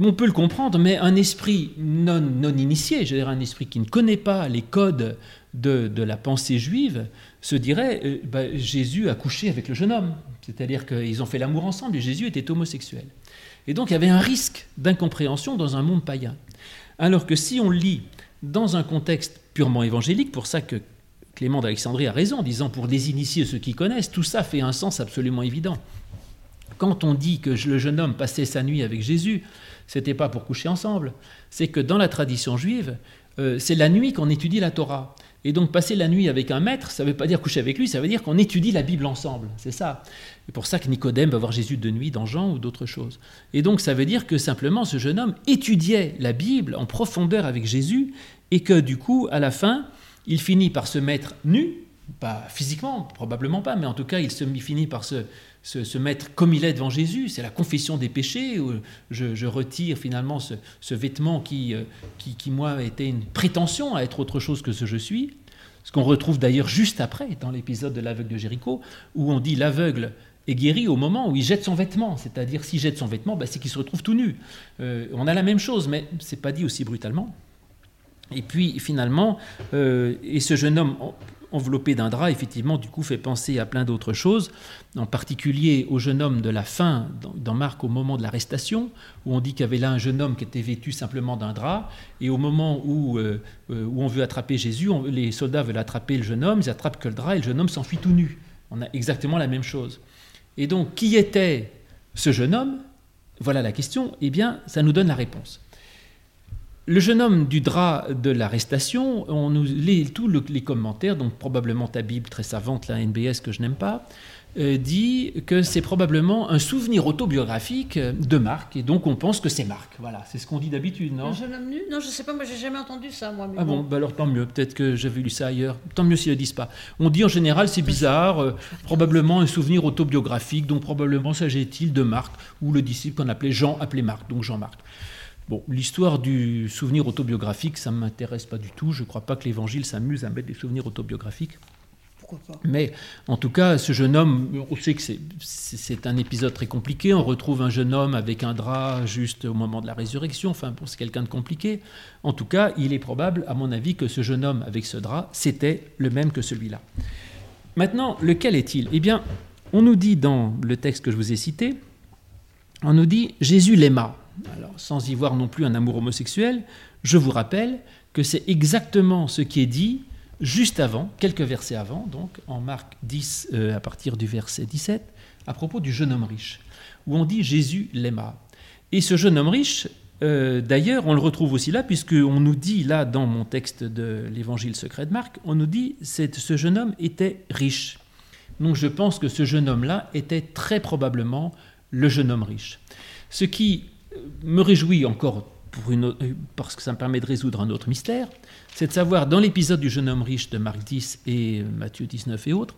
B: on peut le comprendre, mais un esprit non, non initié, je dire un esprit qui ne connaît pas les codes de, la pensée juive, se dirait euh, bah, Jésus a couché avec le jeune homme. C'est-à-dire qu'ils ont fait l'amour ensemble et Jésus était homosexuel. Et donc il y avait un risque d'incompréhension dans un monde païen. Alors que si on lit dans un contexte purement évangélique, pour ça que Clément d'Alexandrie a raison, en disant pour des initiés, ceux qui connaissent, tout ça fait un sens absolument évident. Quand on dit que le jeune homme passait sa nuit avec Jésus, c'était pas pour coucher ensemble, c'est que dans la tradition juive, euh, c'est la nuit qu'on étudie la Torah. Et donc passer la nuit avec un maître, ça ne veut pas dire coucher avec lui, ça veut dire qu'on étudie la Bible ensemble. C'est ça. C'est pour ça que Nicodème va voir Jésus de nuit dans Jean ou d'autres choses. Et donc ça veut dire que simplement ce jeune homme étudiait la Bible en profondeur avec Jésus et que du coup, à la fin, il finit par se mettre nu, pas physiquement, probablement pas, mais en tout cas, il se finit par se, se, mettre comme il est devant Jésus. C'est la confession des péchés. Où je, retire finalement ce, vêtement qui, euh, qui, qui, moi, était une prétention à être autre chose que ce je suis. Ce qu'on retrouve d'ailleurs juste après, dans l'épisode de l'aveugle de Jéricho, où on dit l'aveugle est guéri au moment où il jette son vêtement. C'est-à-dire, s'il jette son vêtement, bah, c'est qu'il se retrouve tout nu. Euh, on a la même chose, mais c'est pas dit aussi brutalement. Et puis finalement, euh, et ce jeune homme enveloppé d'un drap, effectivement, du coup, fait penser à plein d'autres choses, en particulier au jeune homme de la fin, dans, Marc, au moment de l'arrestation, où on dit qu'il y avait là un jeune homme qui était vêtu simplement d'un drap, et au moment où, euh, euh, où on veut attraper Jésus, les soldats veulent attraper le jeune homme, ils attrapent que le drap, et le jeune homme s'enfuit tout nu. On a exactement la même chose. Et donc, qui était ce jeune homme? Voilà la question. Eh bien, ça nous donne la réponse. Le jeune homme du drap de l'arrestation, on nous lit tous les commentaires, donc probablement ta Bible très savante, la NBS que je n'aime pas, euh, dit que c'est probablement un souvenir autobiographique de Marc, et donc on pense que c'est Marc. Voilà, c'est ce qu'on dit d'habitude, non?
A: Un jeune homme nu? Non, je ne sais pas, moi j'ai jamais entendu ça, moi.
B: ah bon, bah alors tant mieux, peut-être que j'avais lu ça ailleurs. Tant mieux s'ils ne le disent pas. On dit en général, c'est bizarre, euh, probablement un souvenir autobiographique, donc probablement s'agit-il de Marc, ou le disciple qu'on appelait Jean, appelé Marc, donc Jean-Marc. Bon, l'histoire du souvenir autobiographique, ça ne m'intéresse pas du tout. Je ne crois pas que l'Évangile s'amuse à mettre des souvenirs autobiographiques. Pourquoi pas? Mais en tout cas, ce jeune homme, on sait que c'est un épisode très compliqué. On retrouve un jeune homme avec un drap juste au moment de la résurrection. Enfin, c'est quelqu'un de compliqué. En tout cas, il est probable, à mon avis, que ce jeune homme avec ce drap, c'était le même que celui-là. Maintenant, lequel est-il? Eh bien, on nous dit dans le texte que je vous ai cité, on nous dit Jésus l'aima. Alors, sans y voir non plus un amour homosexuel, je vous rappelle que c'est exactement ce qui est dit juste avant, quelques versets avant, donc en Marc 10, euh, à partir du verset 17, à propos du jeune homme riche, où on dit Jésus l'aima. Et ce jeune homme riche, euh, d'ailleurs, on le retrouve aussi là, puisqu'on nous dit, là, dans mon texte de l'évangile secret de Marc, on nous dit que ce jeune homme était riche. Donc je pense que ce jeune homme-là était très probablement le jeune homme riche. Ce qui me réjouit encore une parce que ça me permet de résoudre un autre mystère, c'est de savoir dans l'épisode du jeune homme riche de Marc 10 et Matthieu 19 et autres,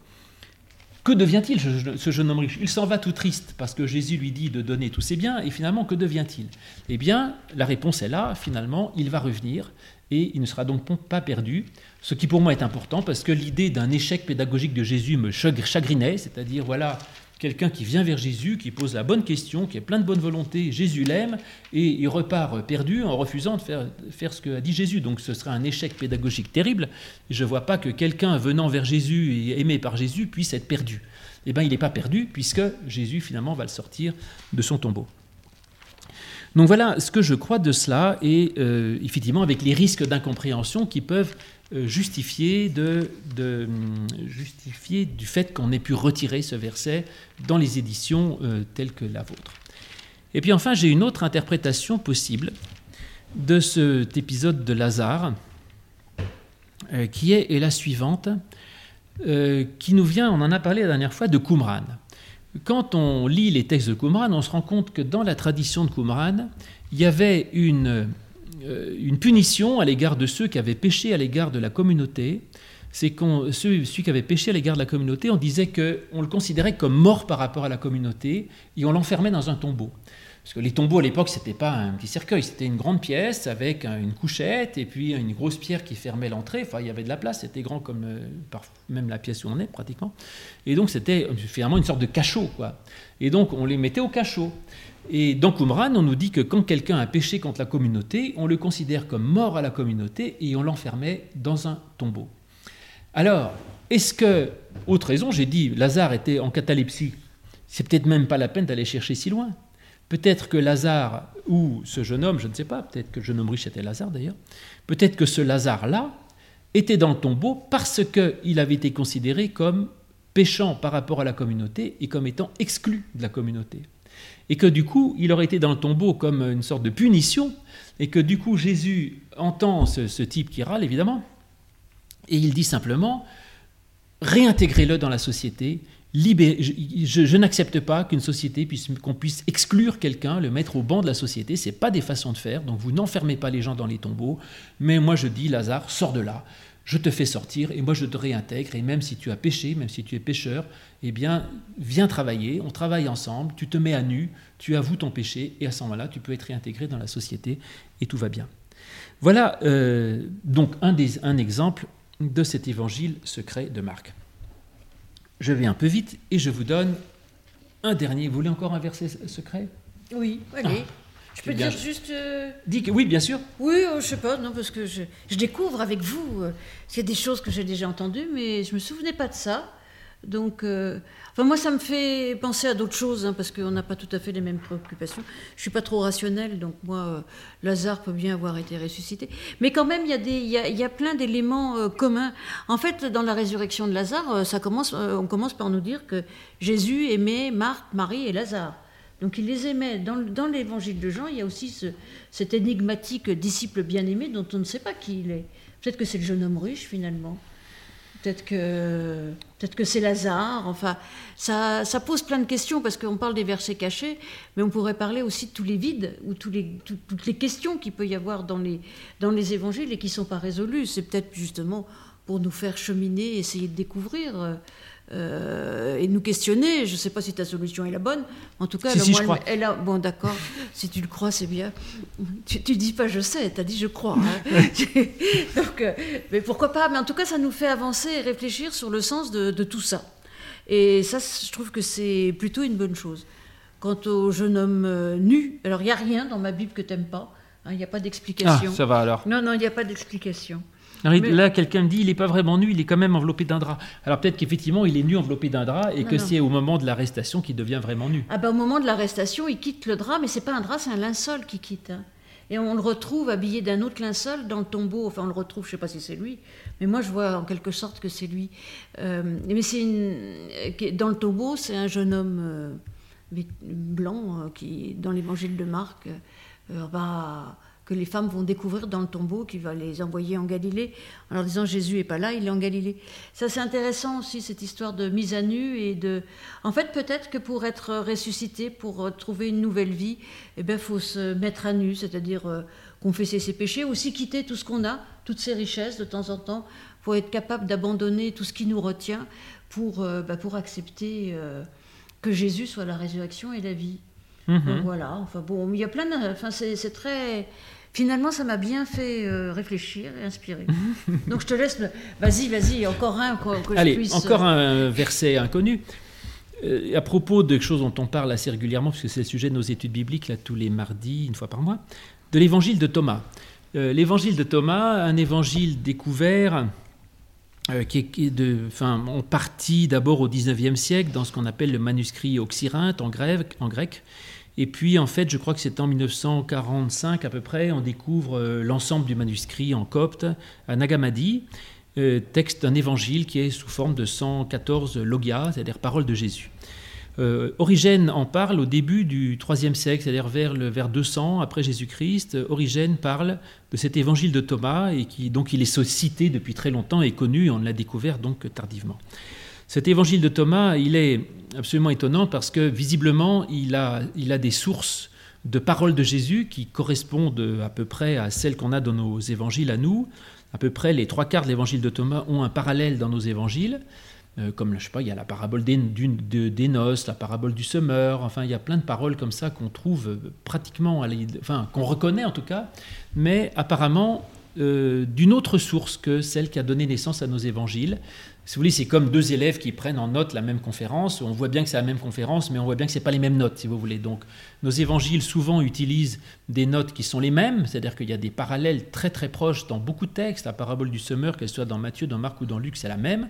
B: que devient-il ce jeune homme riche? Il s'en va tout triste parce que Jésus lui dit de donner tous ses biens et finalement que devient-il? Eh bien, la réponse est là, finalement, il va revenir et il ne sera donc pas perdu, ce qui pour moi est important parce que l'idée d'un échec pédagogique de Jésus me chagrinait, c'est-à-dire voilà, quelqu'un qui vient vers Jésus, qui pose la bonne question, qui est plein de bonne volonté, Jésus l'aime, et il repart perdu en refusant de faire, ce qu'a dit Jésus. Donc ce serait un échec pédagogique terrible. je ne vois pas que quelqu'un venant vers Jésus et aimé par Jésus puisse être perdu. Eh bien, il n'est pas perdu, puisque Jésus finalement va le sortir de son tombeau. Donc voilà ce que je crois de cela, et euh, effectivement avec les risques d'incompréhension qui peuvent euh, hum, justifier du fait qu'on ait pu retirer ce verset dans les éditions euh, telles que la vôtre. Et puis enfin, j'ai une autre interprétation possible de cet épisode de Lazare, euh, qui est, la suivante, qui nous vient, on en a parlé la dernière fois, de Qumran. Quand on lit les textes de Qumran, on se rend compte que dans la tradition de Qumran, il y avait une euh, une punition à l'égard de ceux qui avaient péché à l'égard de la communauté. C'est qu'on celui qui avait péché à l'égard de la communauté, on disait qu'on le considérait comme mort par rapport à la communauté et on l'enfermait dans un tombeau. Parce que les tombeaux à l'époque, c'était pas un petit cercueil, c'était une grande pièce avec une couchette et puis une grosse pierre qui fermait l'entrée. Enfin, il y avait de la place, c'était grand comme euh, même la pièce où on est pratiquement. Et donc, c'était finalement une sorte de cachot, quoi. Et donc, on les mettait au cachot. Et dans Qumran, on nous dit que quand quelqu'un a péché contre la communauté, on le considère comme mort à la communauté et on l'enfermait dans un tombeau. Alors, est-ce que, autre raison, j'ai dit Lazare était en catalepsie, c'est peut-être même pas la peine d'aller chercher si loin. Peut-être que Lazare, ou ce jeune homme, je ne sais pas, peut-être que le jeune homme riche était Lazare d'ailleurs, peut-être que ce Lazare-là était dans le tombeau parce qu'il avait été considéré comme péchant par rapport à la communauté et comme étant exclu de la communauté. Et que du coup, il aurait été dans le tombeau comme une sorte de punition, et que du coup, Jésus entend ce, type qui râle, évidemment, et il dit simplement, réintégrez-le dans la société, je, n'accepte pas qu'une société puisse qu'on puisse exclure quelqu'un, le mettre au banc de la société. C'est pas des façons de faire. Donc vous n'enfermez pas les gens dans les tombeaux. Mais moi je dis, Lazare, sors de là je te fais sortir et moi je te réintègre. Et même si tu as péché, même si tu es pécheur, eh bien, viens travailler, on travaille ensemble, tu te mets à nu, tu avoues ton péché, et à ce moment-là, tu peux être réintégré dans la société et tout va bien. Voilà euh, donc un, des, un exemple de cet évangile secret de Marc. Je vais un peu vite et je vous donne un dernier. Vous voulez encore un verset secret?
A: Oui, allez. Ah. Je peux dire juste. Euh,
B: Dis que oui, bien sûr.
A: Oui, je euh, je sais pas, non, parce que je, découvre avec vous. Euh, c'est des choses que j'ai déjà entendues, mais je me souvenais pas de ça. Donc, enfin, moi, ça me fait penser à d'autres choses, hein, parce qu'on n'a pas tout à fait les mêmes préoccupations. Je suis pas trop rationnel, donc moi, Lazare peut bien avoir été ressuscité. Mais quand même, il y a, y a, plein d'éléments communs. En fait, dans la résurrection de Lazare, ça commence, on commence par nous dire que Jésus aimait Marthe, Marie et Lazare. Donc il les aimait. Dans, l'évangile de Jean, il y a aussi cet énigmatique disciple bien-aimé dont on ne sait pas qui il est. Peut-être que c'est le jeune homme riche finalement. Peut-être que, c'est Lazare. Enfin, ça, pose plein de questions parce qu'on parle des versets cachés, mais on pourrait parler aussi de tous les vides ou toutes les questions qu'il peut y avoir dans les, dans les évangiles et qui ne sont pas résolues. C'est peut-être justement pour nous faire cheminer, essayer de découvrir. Euh, et nous questionner. Je ne sais pas si ta solution est la bonne. En tout cas,
B: si,
A: elle, a, bon, d'accord. <laughs> si tu le crois, c'est bien. Tu, tu dis pas je sais, tu as dit je crois. Hein. <laughs> Donc, euh, mais pourquoi pas Mais en tout cas, ça nous fait avancer et réfléchir sur le sens de, tout ça. Et ça, je trouve que c'est plutôt une bonne chose. Quant au jeune homme euh, nu, alors il n'y a rien dans ma Bible que tu n'aimes pas. Hein, il n'y a pas d'explication.
B: Ah, ça va alors.
A: Non, non, il n'y a pas d'explication.
B: Là, quelqu'un me dit, il n'est pas vraiment nu, il est quand même enveloppé d'un drap. Alors peut-être qu'effectivement, il est nu enveloppé d'un drap et que c'est au moment de l'arrestation qu'il devient vraiment nu.
A: Ah ben, au moment de l'arrestation, il quitte le drap, mais c'est pas un drap, c'est un linceul qui quitte. Hein. Et on le retrouve habillé d'un autre linceul dans le tombeau. Enfin, on le retrouve, je sais pas si c'est lui, mais moi je vois en quelque sorte que c'est lui. Euh, mais c'est dans le tombeau, c'est un jeune homme euh, blanc euh, qui, dans l'évangile de Marc, va que les femmes vont découvrir dans le tombeau, qui va les envoyer en Galilée, en leur disant Jésus est pas là, il est en Galilée. Ça c'est intéressant aussi cette histoire de mise à nu et de. En fait, peut-être que pour être ressuscité, pour trouver une nouvelle vie, eh ben faut se mettre à nu, c'est-à-dire euh, confesser ses péchés, aussi quitter tout ce qu'on a, toutes ses richesses de temps en temps. Faut être capable d'abandonner tout ce qui nous retient pour euh, bah, pour accepter euh, que Jésus soit la résurrection et la vie. Mhm. voilà, enfin bon, il y a plein de. Enfin, c'est très finalement, ça m'a bien fait euh, réfléchir et inspirer. <laughs> Donc je te laisse. Vas-y, vas-y, encore un que
B: Allez,
A: je puisse...
B: encore euh, un verset inconnu. Euh, à propos de choses dont on parle assez régulièrement, parce que c'est le sujet de nos études bibliques, là, tous les mardis, une fois par mois, de l'évangile de Thomas. l'évangile de Thomas, un évangile découvert qui est, de, enfin, en partie d'abord au XIXe siècle dans ce qu'on appelle le manuscrit oxyrinthe en grec, en grec et puis, en fait, je crois que c'est en 1945 à peu près, on découvre euh, l'ensemble du manuscrit en copte à Nagamadi, euh, texte d'un évangile qui est sous forme de 114 logias, c'est-à-dire paroles de Jésus. Euh, Origène en parle au début du IIIe siècle, c'est-à-dire vers, le, vers 200 après Jésus-Christ. Origène parle de cet évangile de Thomas, et qui donc il est cité depuis très longtemps et connu, on l'a découvert donc tardivement. Cet évangile de Thomas, il est absolument étonnant parce que visiblement, il a, il a des sources de paroles de Jésus qui correspondent à peu près à celles qu'on a dans nos évangiles à nous. À peu près les trois quarts de l'évangile de Thomas ont un parallèle dans nos évangiles. Euh, comme, je sais pas, il y a la parabole des, des, noces, la parabole du semeur, enfin, il y a plein de paroles comme ça qu'on trouve pratiquement, enfin, qu'on reconnaît en tout cas, mais apparemment euh, d'une autre source que celle qui a donné naissance à nos évangiles. Si vous voulez, c'est comme deux élèves qui prennent en note la même conférence. On voit bien que c'est la même conférence, mais on voit bien que ce n'est pas les mêmes notes, si vous voulez. Donc, nos évangiles souvent utilisent des notes qui sont les mêmes, c'est-à-dire qu'il y a des parallèles très très proches dans beaucoup de textes. La parabole du semeur, qu'elle soit dans Matthieu, dans Marc ou dans Luc, c'est la même,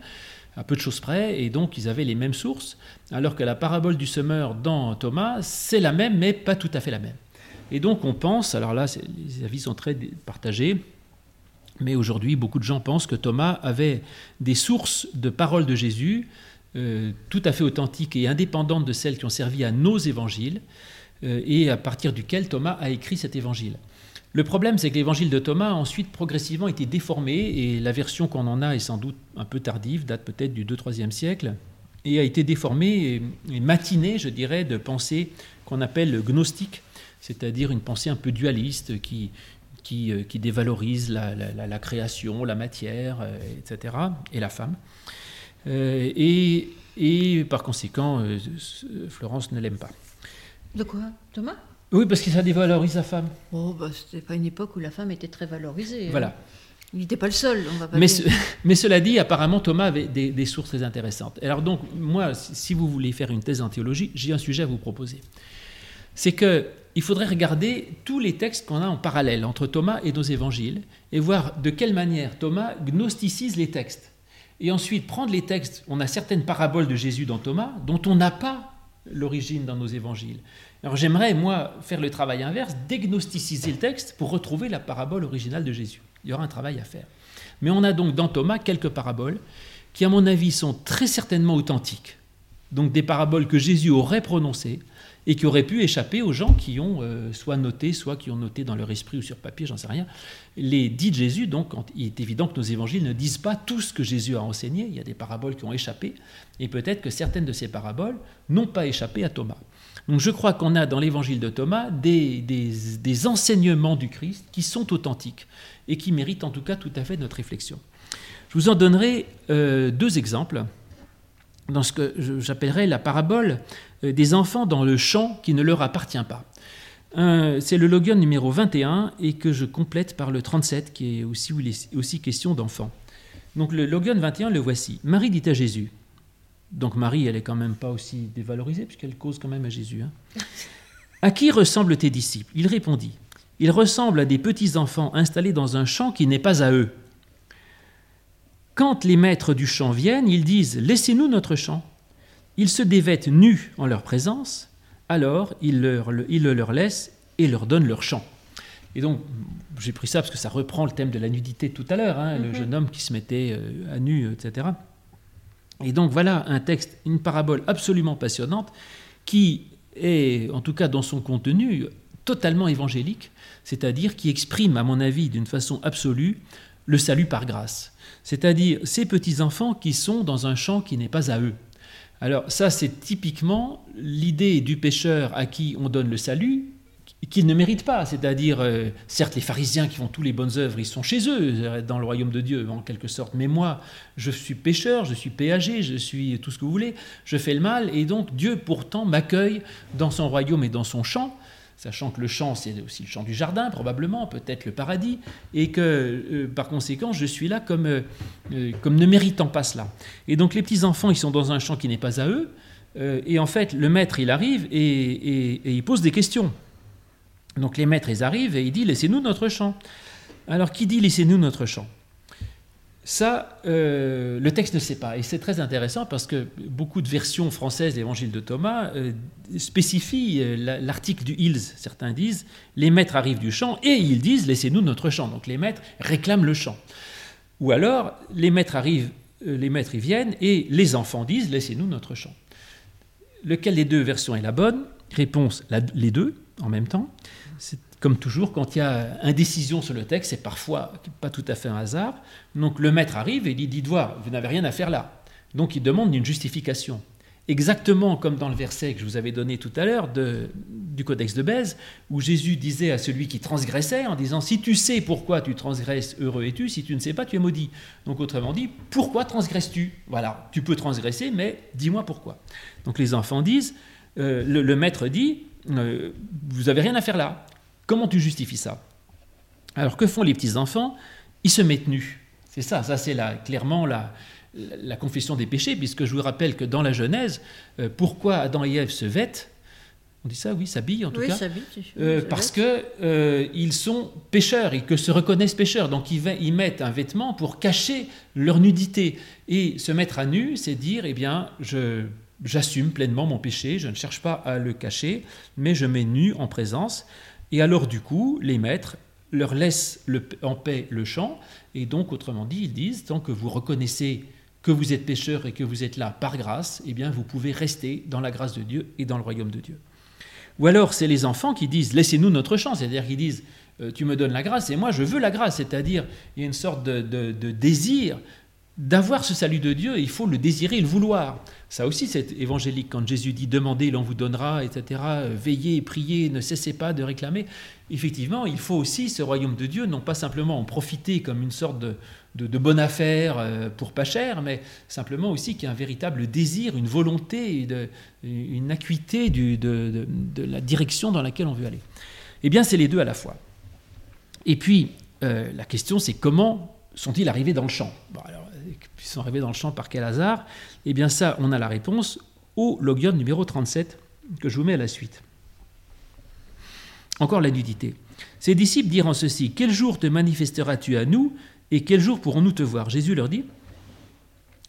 B: à peu de choses près, et donc ils avaient les mêmes sources. Alors que la parabole du semeur dans Thomas, c'est la même, mais pas tout à fait la même. Et donc on pense, alors là, les avis sont très partagés, Mais aujourd'hui, beaucoup de gens pensent que Thomas avait des sources de paroles de Jésus euh, tout à fait authentiques et indépendantes de celles qui ont servi à nos évangiles, euh, et à partir duquel Thomas a écrit cet évangile. Le problème, c'est que l'évangile de Thomas a ensuite progressivement été déformé, et la version qu'on en a est sans doute un peu tardive, date peut-être du 2-3e siècle, et a été déformée et, matinée, je dirais, de pensées qu'on appelle gnostique, c'est-à-dire une pensée un peu dualiste qui, qui, euh, qui dévalorise la, la, création, la matière, euh, etc., et la femme. Euh, et, et, par conséquent, Florence ne l'aime pas.
A: De quoi Thomas?
B: Oui, parce que ça dévalorise la femme.
A: Oh, bah, c'était pas une époque où la femme était très valorisée. Hein.
B: Voilà.
A: Il n'était pas le seul, on va pas
B: mais,
A: dire. <laughs>
B: mais cela dit, apparemment, Thomas avait des, des, sources très intéressantes. Alors donc, moi, si vous voulez faire une thèse en théologie, j'ai un sujet à vous proposer. C'est que il faudrait regarder tous les textes qu'on a en parallèle entre Thomas et nos évangiles et voir de quelle manière Thomas gnosticise les textes. Et ensuite prendre les textes, on a certaines paraboles de Jésus dans Thomas dont on n'a pas l'origine dans nos évangiles. Alors j'aimerais, moi, faire le travail inverse, dégnosticiser le texte pour retrouver la parabole originale de Jésus. Il y aura un travail à faire. Mais on a donc dans Thomas quelques paraboles qui, à mon avis, sont très certainement authentiques. Donc des paraboles que Jésus aurait prononcées et qui auraient pu échapper aux gens qui ont euh, soit noté, soit qui ont noté dans leur esprit ou sur papier, j'en sais rien, les dits de Jésus. Donc il est évident que nos évangiles ne disent pas tout ce que Jésus a enseigné, il y a des paraboles qui ont échappé, et peut-être que certaines de ces paraboles n'ont pas échappé à Thomas. Donc je crois qu'on a dans l'évangile de Thomas des, des, enseignements du Christ qui sont authentiques et qui méritent en tout cas tout à fait notre réflexion. Je vous en donnerai euh, deux exemples dans ce que j'appellerais la parabole euh, des enfants dans le champ qui ne leur appartient pas. C'est le logion numéro 21 et que je complète par le 37 qui est aussi, question d'enfants. Donc le logion 21, le voici. Marie dit à Jésus, donc Marie, elle est quand même pas aussi dévalorisée puisqu'elle cause quand même à Jésus. Hein. À qui ressemblent tes disciples? Il répondit, ils ressemblent à des petits enfants installés dans un champ qui n'est pas à eux. Quand les maîtres du champ viennent, ils disent Laissez-nous notre champ. Ils se dévêtent nus en leur présence, alors ils, leur, le leur laissent et leur donnent leur champ. Et donc, j'ai pris ça parce que ça reprend le thème de la nudité tout à l'heure, hein, le mhm. jeune homme qui se mettait euh, à nu, etc. Et donc voilà un texte, une parabole absolument passionnante qui est, en tout cas dans son contenu, totalement évangélique, c'est-à-dire qui exprime, à mon avis, d'une façon absolue, le salut par grâce c'est-à-dire ces petits-enfants qui sont dans un champ qui n'est pas à eux. Alors ça, c'est typiquement l'idée du pécheur à qui on donne le salut, qu'il ne mérite pas. C'est-à-dire, euh, certes, les pharisiens qui font toutes les bonnes œuvres, ils sont chez eux, euh, dans le royaume de Dieu, en quelque sorte. Mais moi, je suis pécheur, je suis péagé, je suis tout ce que vous voulez, je fais le mal, et donc Dieu pourtant m'accueille dans son royaume et dans son champ sachant que le champ, c'est aussi le champ du jardin, probablement, peut-être le paradis, et que euh, par conséquent, je suis là comme, euh, euh, comme ne méritant pas cela. Et donc les petits-enfants, ils sont dans un champ qui n'est pas à eux, et en fait, le maître, il arrive et, et, il pose des questions. Donc les maîtres, ils arrivent et il dit, laissez-nous notre champ. Alors qui dit, laissez-nous notre champ ça, euh, le texte ne sait pas. Et c'est très intéressant parce que beaucoup de versions françaises de l'évangile de Thomas euh, spécifient euh, l'article du Ils. Certains disent les maîtres arrivent du champ et ils disent laissez-nous notre champ. Donc les maîtres réclament le champ. Ou alors les maîtres arrivent, les maîtres y viennent et les enfants disent laissez-nous notre champ. Lequel des deux versions est la bonne? Réponse les deux en même temps. C'est comme toujours, quand il y a indécision sur le texte, c'est parfois pas tout à fait un hasard. Donc le maître arrive et dit Dites voir, vous n'avez rien à faire là. Donc il demande une justification. Exactement comme dans le verset que je vous avais donné tout à l'heure du Codex de Bèze, où Jésus disait à celui qui transgressait en disant Si tu sais pourquoi tu transgresses, heureux es-tu, si tu ne sais pas, tu es maudit. Donc autrement dit, pourquoi transgresses-tu? Voilà, tu peux transgresser, mais dis-moi pourquoi. Donc les enfants disent euh, le, maître dit euh, Vous n'avez rien à faire là. Comment tu justifies ça? Alors que font les petits-enfants? Ils se mettent nus. C'est ça, ça c'est clairement la, la, confession des péchés, puisque je vous rappelle que dans la Genèse, euh, pourquoi Adam et Ève se vêtent? On dit ça, oui, s'habillent en tout
A: oui,
B: cas.
A: Euh,
B: parce qu'ils euh, sont pécheurs et que se reconnaissent pécheurs. Donc ils, ils, mettent un vêtement pour cacher leur nudité. Et se mettre à nu, c'est dire, eh bien, j'assume pleinement mon péché, je ne cherche pas à le cacher, mais je mets nu en présence. Et alors du coup, les maîtres leur laissent en paix le champ, et donc, autrement dit, ils disent, tant que vous reconnaissez que vous êtes pécheur et que vous êtes là par grâce, eh bien, vous pouvez rester dans la grâce de Dieu et dans le royaume de Dieu. Ou alors, c'est les enfants qui disent, laissez-nous notre champ, c'est-à-dire qu'ils disent, euh, tu me donnes la grâce et moi je veux la grâce, c'est-à-dire il y a une sorte de, désir d'avoir ce salut de Dieu, il faut le désirer, le vouloir. Ça aussi, c'est évangélique. Quand Jésus dit demandez, l'on vous donnera, etc., veillez, priez, ne cessez pas de réclamer. Effectivement, il faut aussi ce royaume de Dieu, non pas simplement en profiter comme une sorte de, bonne affaire euh, pour pas cher, mais simplement aussi qu'il y a un véritable désir, une volonté, une acuité de, la direction dans laquelle on veut aller. Eh bien, c'est les deux à la fois. Et puis, euh, la question, c'est comment sont-ils arrivés dans le champ? Sont arrivés dans le champ par quel hasard Eh bien, ça, on a la réponse au logion numéro 37, que je vous mets à la suite. Encore la nudité. Ses disciples diront ceci Quel jour te manifesteras-tu à nous et quel jour pourrons-nous te voir? Jésus leur dit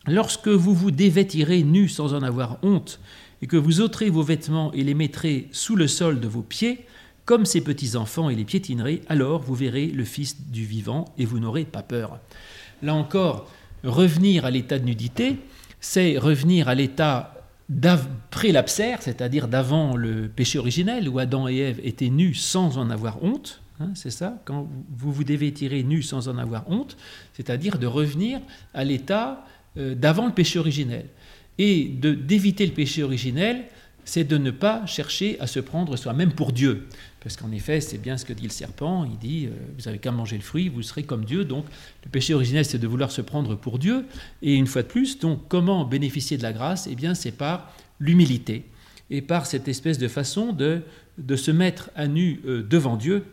B: Lorsque vous vous dévêtirez nus sans en avoir honte, et que vous ôterez vos vêtements et les mettrez sous le sol de vos pieds, comme ces petits-enfants et les piétinerez, alors vous verrez le Fils du vivant et vous n'aurez pas peur. Là encore, revenir à l'état de nudité, c'est revenir à l'état l'absère, c'est-à-dire d'avant le péché originel, où Adam et Ève étaient nus sans en avoir honte. Hein, c'est ça, quand vous vous dévêtirez nus sans en avoir honte, c'est-à-dire de revenir à l'état euh, d'avant le péché originel. Et d'éviter le péché originel, c'est de ne pas chercher à se prendre soi-même pour Dieu. Parce qu'en effet, c'est bien ce que dit le serpent, il dit, euh, vous avez qu'à manger le fruit, vous serez comme Dieu. Donc le péché originel, c'est de vouloir se prendre pour Dieu. Et une fois de plus, donc comment bénéficier de la grâce? Eh bien, c'est par l'humilité et par cette espèce de façon de, de se mettre à nu euh, devant Dieu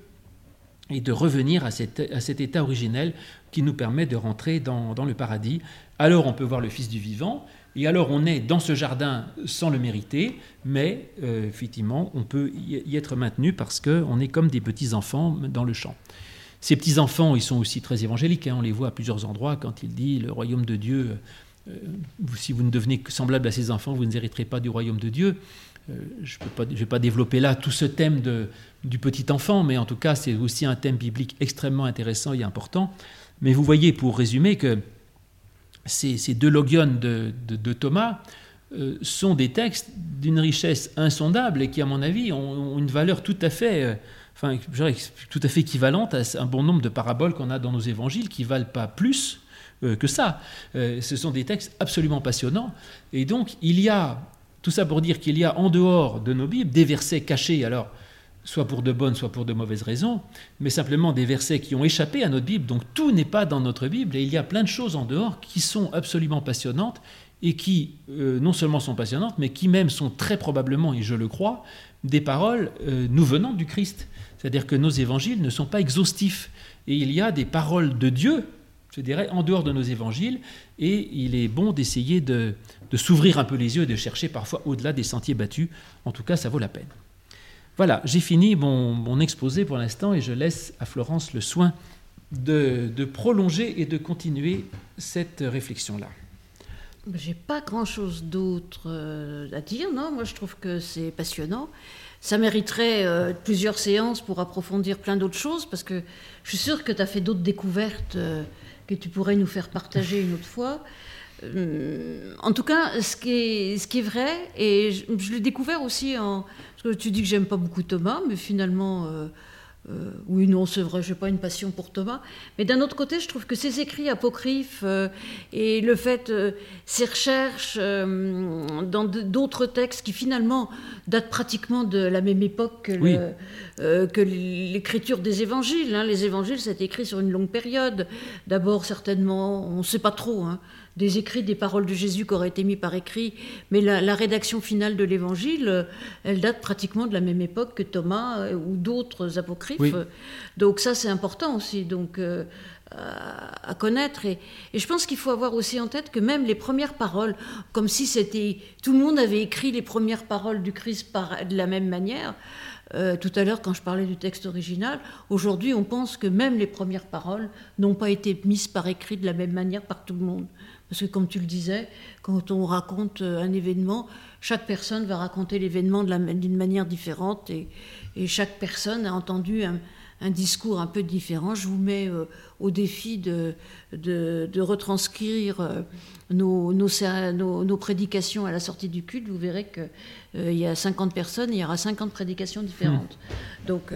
B: et de revenir à, à, cet état originel qui nous permet de rentrer dans, dans le paradis. Alors on peut voir le Fils du vivant, et alors on est dans ce jardin sans le mériter, mais euh, effectivement on peut y être maintenu parce qu'on est comme des petits-enfants dans le champ. Ces petits-enfants, ils sont aussi très évangéliques, hein. on les voit à plusieurs endroits quand il dit le royaume de Dieu, euh, si vous ne devenez semblable à ces enfants, vous ne hériterez pas du royaume de Dieu. Euh, je ne vais pas développer là tout ce thème du petit enfant, mais en tout cas c'est aussi un thème biblique extrêmement intéressant et important. Mais vous voyez, pour résumer, que ces, deux logiones de, Thomas euh, sont des textes d'une richesse insondable et qui, à mon avis, ont, une valeur tout à fait, euh, enfin, tout à fait équivalente à un bon nombre de paraboles qu'on a dans nos évangiles qui valent pas plus euh, que ça. ce sont des textes absolument passionnants. Et donc, il y a, tout ça pour dire qu'il y a en dehors de nos Bibles des versets cachés. Alors, soit pour de bonnes, soit pour de mauvaises raisons, mais simplement des versets qui ont échappé à notre Bible. Donc tout n'est pas dans notre Bible, et il y a plein de choses en dehors qui sont absolument passionnantes, et qui euh, non seulement sont passionnantes, mais qui même sont très probablement, et je le crois, des paroles euh, nous venant du Christ. C'est-à-dire que nos évangiles ne sont pas exhaustifs, et il y a des paroles de Dieu, je dirais, en dehors de nos évangiles, et il est bon d'essayer de s'ouvrir un peu les yeux et de chercher parfois au-delà des sentiers battus. En tout cas, ça vaut la peine. Voilà, j'ai fini mon, exposé pour l'instant et je laisse à Florence le soin de, prolonger et de continuer cette réflexion-là.
A: J'ai pas grand-chose d'autre euh, à dire, non? Moi, je trouve que c'est passionnant. Ça mériterait euh, plusieurs séances pour approfondir plein d'autres choses, parce que je suis sûre que tu as fait d'autres découvertes euh, que tu pourrais nous faire partager une autre fois. En tout cas, ce qui est, ce qui est vrai, et je, je l'ai découvert aussi en, parce que tu dis que j'aime pas beaucoup Thomas, mais finalement, euh, euh, oui, non, c'est vrai, je n'ai pas une passion pour Thomas. Mais d'un autre côté, je trouve que ses écrits apocryphes euh, et le fait, ses recherches dans d'autres textes qui finalement datent pratiquement de la même époque que l'écriture des évangiles. Hein. Les évangiles, c'est écrit sur une longue période. D'abord, certainement, on ne sait pas trop. Hein, des écrits, des paroles de Jésus qui auraient été mis par écrit, mais la, rédaction finale de l'Évangile, euh, elle date pratiquement de la même époque que Thomas euh, ou d'autres apocryphes. Donc ça, c'est important aussi donc, euh, à, connaître. Et, je pense qu'il faut avoir aussi en tête que même les premières paroles, comme si c'était tout le monde avait écrit les premières paroles du Christ par, de la même manière, tout à l'heure, quand je parlais du texte original, aujourd'hui, on pense que même les premières paroles n'ont pas été mises par écrit de la même manière par tout le monde. Parce que comme tu le disais, quand on raconte euh, un événement, chaque personne va raconter l'événement d'une manière différente et, chaque personne a entendu un, un discours un peu différent. Je vous mets au défi de, de, retranscrire nos, nos, nos, prédications à la sortie du culte. Vous verrez qu'il y a 50 personnes, il y aura 50 prédications différentes. Mmh. Donc,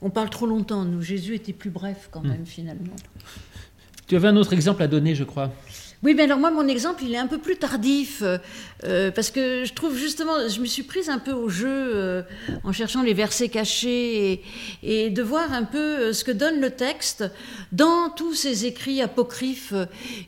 A: on parle trop longtemps, nous. Jésus était plus bref quand mmh. même, finalement.
B: Tu avais un autre exemple à donner, je crois.
A: Oui, mais alors moi, mon exemple, il est un peu plus tardif, euh, euh, parce que je trouve justement, je me suis prise un peu au jeu euh, en cherchant les versets cachés et, de voir un peu ce que donne le texte dans tous ces écrits apocryphes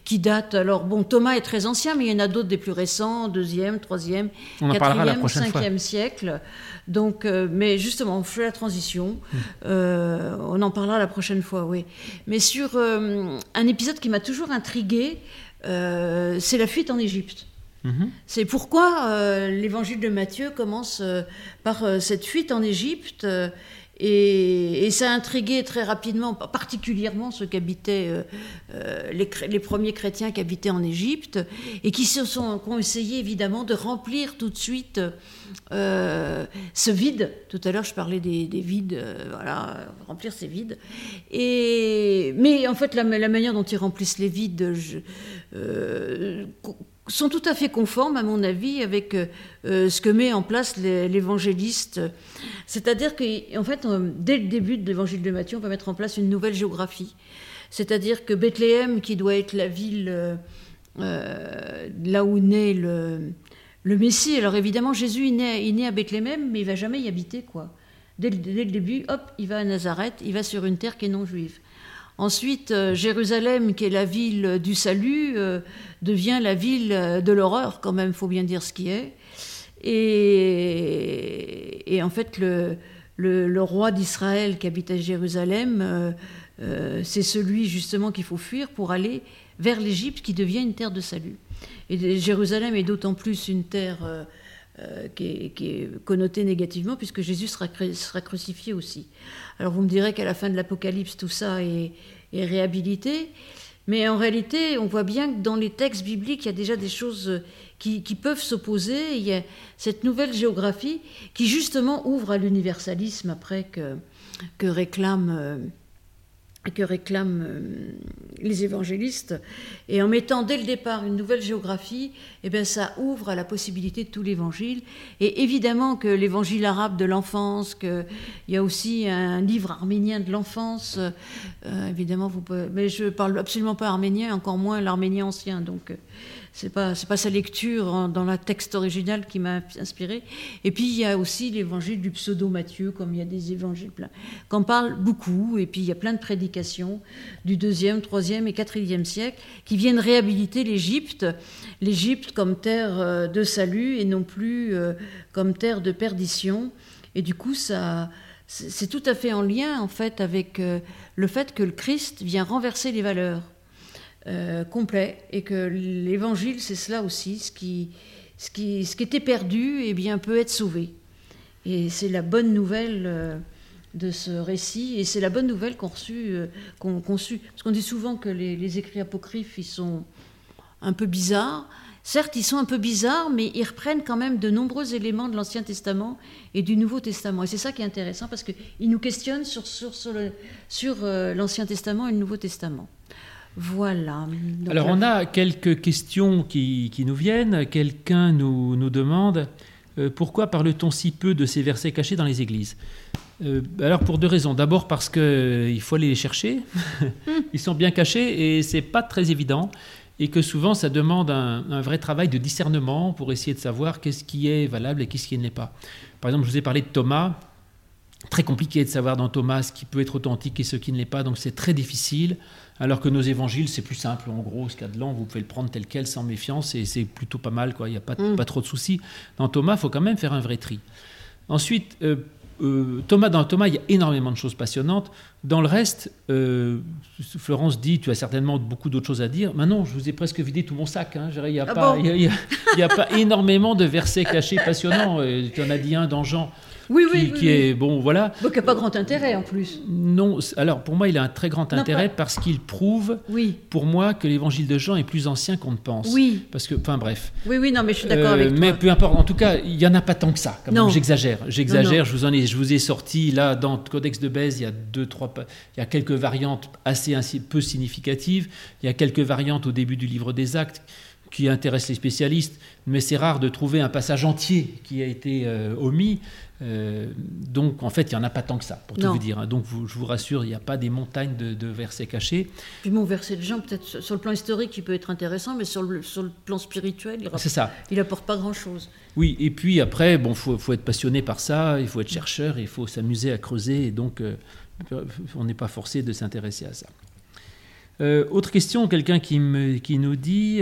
A: qui datent. Alors bon, Thomas est très ancien, mais il y en a d'autres des plus récents, deuxième, troisième, quatrième, cinquième siècle. Donc, mais justement, on fait la transition. Hmm. on en parlera la prochaine fois, oui. Mais sur un épisode qui m'a toujours intriguée, euh, c'est la fuite en Égypte. Mhm. C'est pourquoi euh, l'évangile de Matthieu commence euh, par cette fuite en Égypte. Et, ça a intrigué très rapidement, particulièrement ceux qui habitaient, les, premiers chrétiens qui habitaient en Égypte, et qui, se sont, qui ont essayé évidemment de remplir tout de suite ce vide. Tout à l'heure, je parlais des, vides, voilà, remplir ces vides. Et, mais en fait, la, la manière dont ils remplissent les vides, je, euh, sont tout à fait conformes, à mon avis, avec euh, ce que met en place l'évangéliste. C'est-à-dire qu'en fait, dès le début de l'évangile de Matthieu, on va mettre en place une nouvelle géographie. C'est-à-dire que Bethléem, qui doit être la ville euh, là où naît le, le, Messie, alors évidemment, Jésus est né, est né à Bethléem, mais il va jamais y habiter, quoi. Dès dès le, début, hop, il va à Nazareth, il va sur une terre qui est non juive. Ensuite, euh, Jérusalem, qui est la ville du salut, euh, devient la ville de l'horreur, quand même, faut bien dire ce qui est. Et, en fait, le, roi d'Israël qui habite à Jérusalem, euh, c'est celui justement qu'il faut fuir pour aller vers l'Égypte, qui devient une terre de salut. Et Jérusalem est d'autant plus une terre qui est, connotée négativement, puisque Jésus sera, crucifié aussi. Alors vous me direz qu'à la fin de l'Apocalypse, tout ça est, réhabilité, mais en réalité, on voit bien que dans les textes bibliques, il y a déjà des choses qui, peuvent s'opposer. Il y a cette nouvelle géographie qui justement ouvre à l'universalisme après que, que réclame euh, que réclament euh, les évangélistes. Et en mettant dès le départ une nouvelle géographie, eh bien, ça ouvre à la possibilité de tout l'évangile. Et évidemment que l'évangile arabe de l'enfance, qu'il y a aussi un livre arménien de l'enfance, euh, évidemment, vous pouvez, mais je parle absolument pas arménien, encore moins l'arménien ancien. Donc, c'est pas c'est pas sa lecture dans le texte original qui m'a inspiré. Et puis il y a aussi l'évangile du pseudo Matthieu, comme il y a des évangiles plein, qu'on parle beaucoup. Et puis il y a plein de prédications du deuxième, troisième et quatrième siècle qui viennent réhabiliter l'Égypte, l'Égypte comme terre euh, de salut et non plus euh, comme terre de perdition. Et du coup ça c'est tout à fait en lien en fait avec euh, le fait que le Christ vient renverser les valeurs. Euh, complet et que l'évangile, c'est cela aussi, ce qui, ce, qui, ce qui était perdu eh bien, peut être sauvé. Et c'est la bonne nouvelle euh, de ce récit, et c'est la bonne nouvelle qu'on reçut, euh, qu'on. Parce qu'on dit souvent que les, les, écrits apocryphes, ils sont un peu bizarres. Certes, ils sont un peu bizarres, mais ils reprennent quand même de nombreux éléments de l'Ancien Testament et du Nouveau Testament. Et c'est ça qui est intéressant, parce qu'ils nous questionnent sur, sur, sur l'Ancien Testament et le Nouveau Testament. Voilà.
B: Alors on a quelques questions qui, nous viennent. Quelqu'un nous, nous demande euh, pourquoi parle-t-on si peu de ces versets cachés dans les églises euh, Alors pour deux raisons. D'abord parce qu'il euh, faut aller les chercher. <laughs> Ils sont bien cachés et c'est pas très évident. Et que souvent ça demande un, un, vrai travail de discernement pour essayer de savoir qu'est-ce qui est valable et qu'est-ce qui ne l'est pas. Par exemple, je vous ai parlé de Thomas. Très compliqué de savoir dans Thomas ce qui peut être authentique et ce qui ne l'est pas, donc c'est très difficile. Alors que nos évangiles, c'est plus simple. En gros, ce qu'il y a de là, vous pouvez le prendre tel quel sans méfiance et c'est plutôt pas mal. Quoi. Il n'y a pas, mm. pas trop de soucis. Dans Thomas, il faut quand même faire un vrai tri. Ensuite, euh, euh, Thomas, dans Thomas, il y a énormément de choses passionnantes. Dans le reste, euh, Florence dit, tu as certainement beaucoup d'autres choses à dire. Maintenant, je vous ai presque vidé tout mon sac. Hein. Il n'y a, ah a, pas énormément de versets cachés passionnants. tu en as dit un dans Jean
A: Oui,
B: qui,
A: oui,
B: qui
A: oui.
B: est bon, voilà.
A: Bon, qui n'a pas grand intérêt en plus.
B: Non, alors pour moi, il a un très grand intérêt parce qu'il prouve,
A: Oui,
B: pour moi, que l'évangile de Jean est plus ancien qu'on ne pense.
A: oui,
B: Parce que, enfin bref.
A: oui, oui, non, mais je suis d'accord
B: Euh,
A: avec toi.
B: mais peu importe. En tout cas, il y en a pas tant que ça. quand.
A: Non.
B: J'exagère. J'exagère. Je vous en ai, je vous ai sorti là dans le Codex de Bèze. Il y a deux, trois, il y a quelques variantes assez, assez peu significatives. Il y a quelques variantes au début du livre des Actes qui intéressent les spécialistes, mais c'est rare de trouver un passage entier qui a été euh, omis. Euh, donc, en fait, il n'y en a pas tant que ça, pour tout
A: Non.
B: vous dire. hein. Donc, vous- je vous rassure, il n'y a pas des montagnes de, de versets cachés.
A: Puis mon verset de Jean, peut-être sur le plan historique, il peut être intéressant, mais sur le, sur le plan spirituel, il,
B: ça.
A: il apporte pas grand-chose.
B: Oui, et puis après, bon, faut, faut être passionné par ça, il faut être chercheur, il faut s'amuser à creuser, et donc euh, on n'est pas forcé de s'intéresser à ça. Euh, autre question, quelqu'un qui, qui nous dit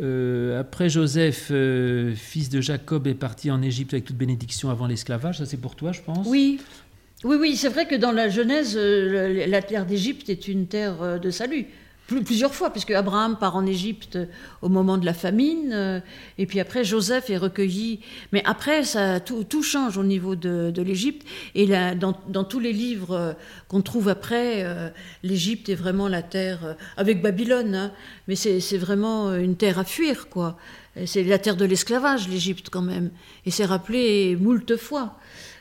B: euh, après Joseph, euh, fils de Jacob, est parti en Égypte avec toute bénédiction avant l'esclavage. Ça, c'est pour toi, je pense.
A: Oui, oui, oui, c'est vrai que dans la Genèse, euh, la terre d'Égypte est une terre de salut. Plus- plusieurs fois, puisque Abraham part en Égypte euh, au moment de la famine, euh, et puis après Joseph est recueilli. Mais après, ça, tout, change au niveau de, l'Égypte. Et dans, tous les livres euh, qu'on trouve après, l'Égypte est vraiment la terre, avec Babylone, hein, mais c'est vraiment une terre à fuir, quoi. C'est la terre de l'esclavage, l'Égypte, quand même. Et c'est rappelé moult fois.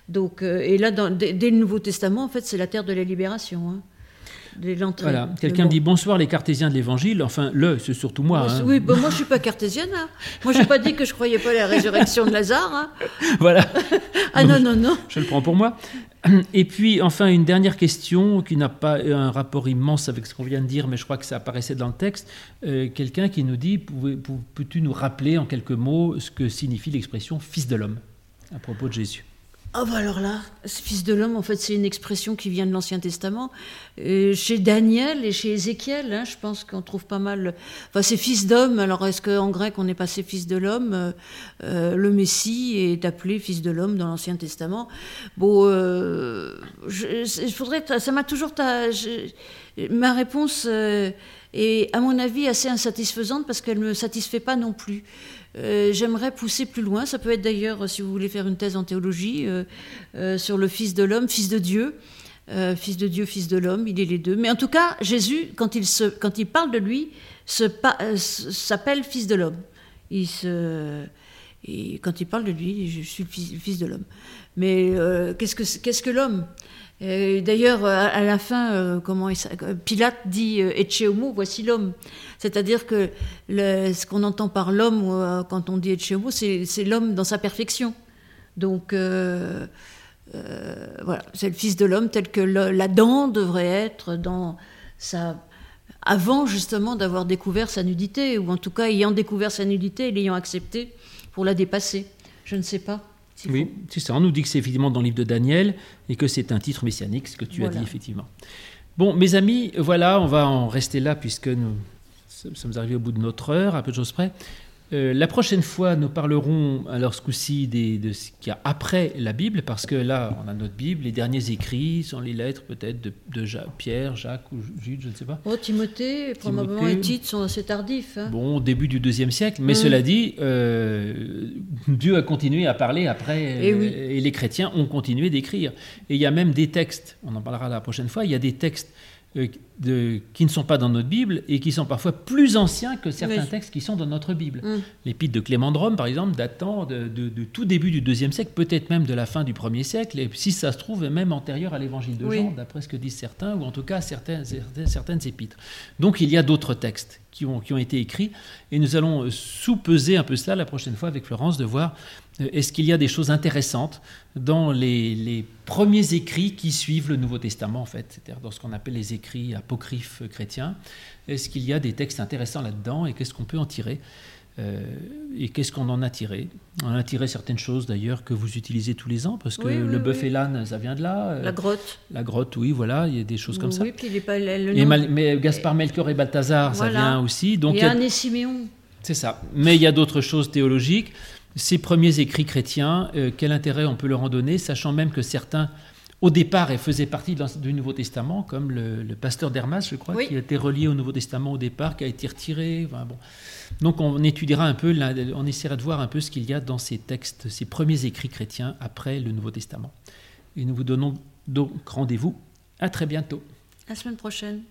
A: Donc, et là, dès le Nouveau Testament, en fait, c'est la terre de la libération. Hein, de l'entrée.
B: Voilà. Quelqu'un
A: bon.
B: dit bonsoir les cartésiens de l'Évangile. Enfin, le, c'est surtout moi. Hein.
A: Oui, bah, moi je suis pas cartésienne. Hein. Moi j'ai pas dit que je croyais pas à la résurrection de Lazare. hein. <laughs>
B: voilà.
A: Ah non, non, non.
B: Je le prends pour moi. Et puis, enfin, une dernière question qui n'a pas un rapport immense avec ce qu'on vient de dire, mais je crois que ça apparaissait dans le texte. Euh, Quelqu'un qui nous dit Peux-tu nous rappeler en quelques mots ce que signifie l'expression fils de l'homme à propos de Jésus?
A: Ah bah alors là, ce fils de l'homme, en fait, c'est une expression qui vient de l'Ancien Testament. Euh, chez Daniel et chez Ézéchiel, hein, je pense qu'on trouve pas mal. Enfin, c'est fils d'homme. Alors, est-ce qu'en grec, on est passé fils de l'homme Euh, euh, Le Messie est appelé fils de l'homme dans l'Ancien Testament. Bon, euh, je, je. Ça m'a toujours. ta- ma réponse est, à mon avis, assez insatisfaisante parce qu'elle ne me satisfait pas non plus. Euh, J'aimerais pousser plus loin. Ça peut être d'ailleurs, si vous voulez faire une thèse en théologie, euh, euh, sur le Fils de l'homme, Fils de Dieu. Euh, fils de Dieu, Fils de l'homme, il est les deux. Mais en tout cas, Jésus, quand il, se, quand il parle de lui, euh, s'appelle Fils de l'homme. Il se, quand il parle de lui, je suis le fils, de l'homme. Mais euh, qu'est-ce que c'est- qu'est-ce que l'homme? Euh, D'ailleurs, à, à la fin, euh, comment s'a- Pilate dit euh, homo, voici l'homme. C'est-à-dire que ce qu'on entend par l'homme euh, quand on dit Ecce homo, c'est l'homme dans sa perfection. Donc euh, euh, voilà, c'est le Fils de l'homme tel que l'Adam devrait être dans sa avant justement d'avoir découvert sa nudité, ou en tout cas ayant découvert sa nudité et l'ayant acceptée pour la dépasser. Je ne sais pas.
B: Oui, c'est ça. On nous dit que c'est effectivement dans le livre de Daniel et que c'est un titre messianique, ce que tu as dit effectivement. Bon, mes amis, voilà, on va en rester là puisque nous sommes arrivés au bout de notre heure, à peu de choses près. Euh, la prochaine fois, nous parlerons, alors ce coup-ci, de ce qu'il y a après la Bible, parce que là, on a notre Bible, les derniers écrits sont les lettres peut-être de, Pierre, Jacques ou Jude, je ne sais pas.
A: Oh, Timothée, probablement et Tite sont assez tardifs. hein.
B: Bon, début du deuxième siècle, mais
A: Mm.
B: cela dit, euh, Dieu a continué à parler après,
A: Eh
B: euh,
A: oui.
B: et les chrétiens ont continué d'écrire. Et il y a même des textes, on en parlera la prochaine fois, il y a des textes de- qui ne sont pas dans notre Bible et qui sont parfois plus anciens que certains
A: Oui.
B: textes qui sont dans notre Bible.
A: Mm.
B: L'épître de Clément de Rome, par exemple, datant de, de- de tout début du deuxième siècle, peut-être même de la fin du premier siècle, et si ça se trouve, même antérieur à l'évangile de
A: Oui.
B: Jean, d'après ce que disent certains, ou en tout cas certaines, certaines épîtres. Donc il y a d'autres textes qui ont, qui ont été écrits, et nous allons euh, sous-peser un peu cela la prochaine fois avec Florence, de voir euh, est-ce qu'il y a des choses intéressantes dans les, les premiers écrits qui suivent le Nouveau Testament, en fait, c'est-à-dire dans ce qu'on appelle les écrits apocryphes chrétiens? Est-ce qu'il y a des textes intéressants là-dedans, et qu'est-ce qu'on peut en tirer euh, et qu'est-ce qu'on en a tiré? On a tiré certaines choses d'ailleurs que vous utilisez tous les ans, parce que
A: Oui, oui,
B: le bœuf
A: oui.
B: et l'âne, ça vient de là. euh,
A: La grotte.
B: la grotte, oui, voilà, il y a des choses comme ça.
A: Oui, puis il est pas le
B: Et
A: nom-
B: Mal- mais Gaspard Melchior et Balthazar, ça vient aussi. Donc
A: et
B: il y a-
A: Anne et Siméon.
B: c'est ça. Mais il y a d'autres choses théologiques. Ces premiers écrits chrétiens, euh, quel intérêt on peut leur en donner, sachant même que certains au départ, faisait partie du Nouveau Testament, comme le, pasteur d'Hermas, je crois, qui a été relié au Nouveau Testament au départ, qui a été retiré. bon. Donc on étudiera un peu, on essaiera de voir un peu ce qu'il y a dans ces textes, ces premiers écrits chrétiens après le Nouveau Testament. Et nous vous donnons donc rendez-vous à très bientôt.
A: La semaine prochaine.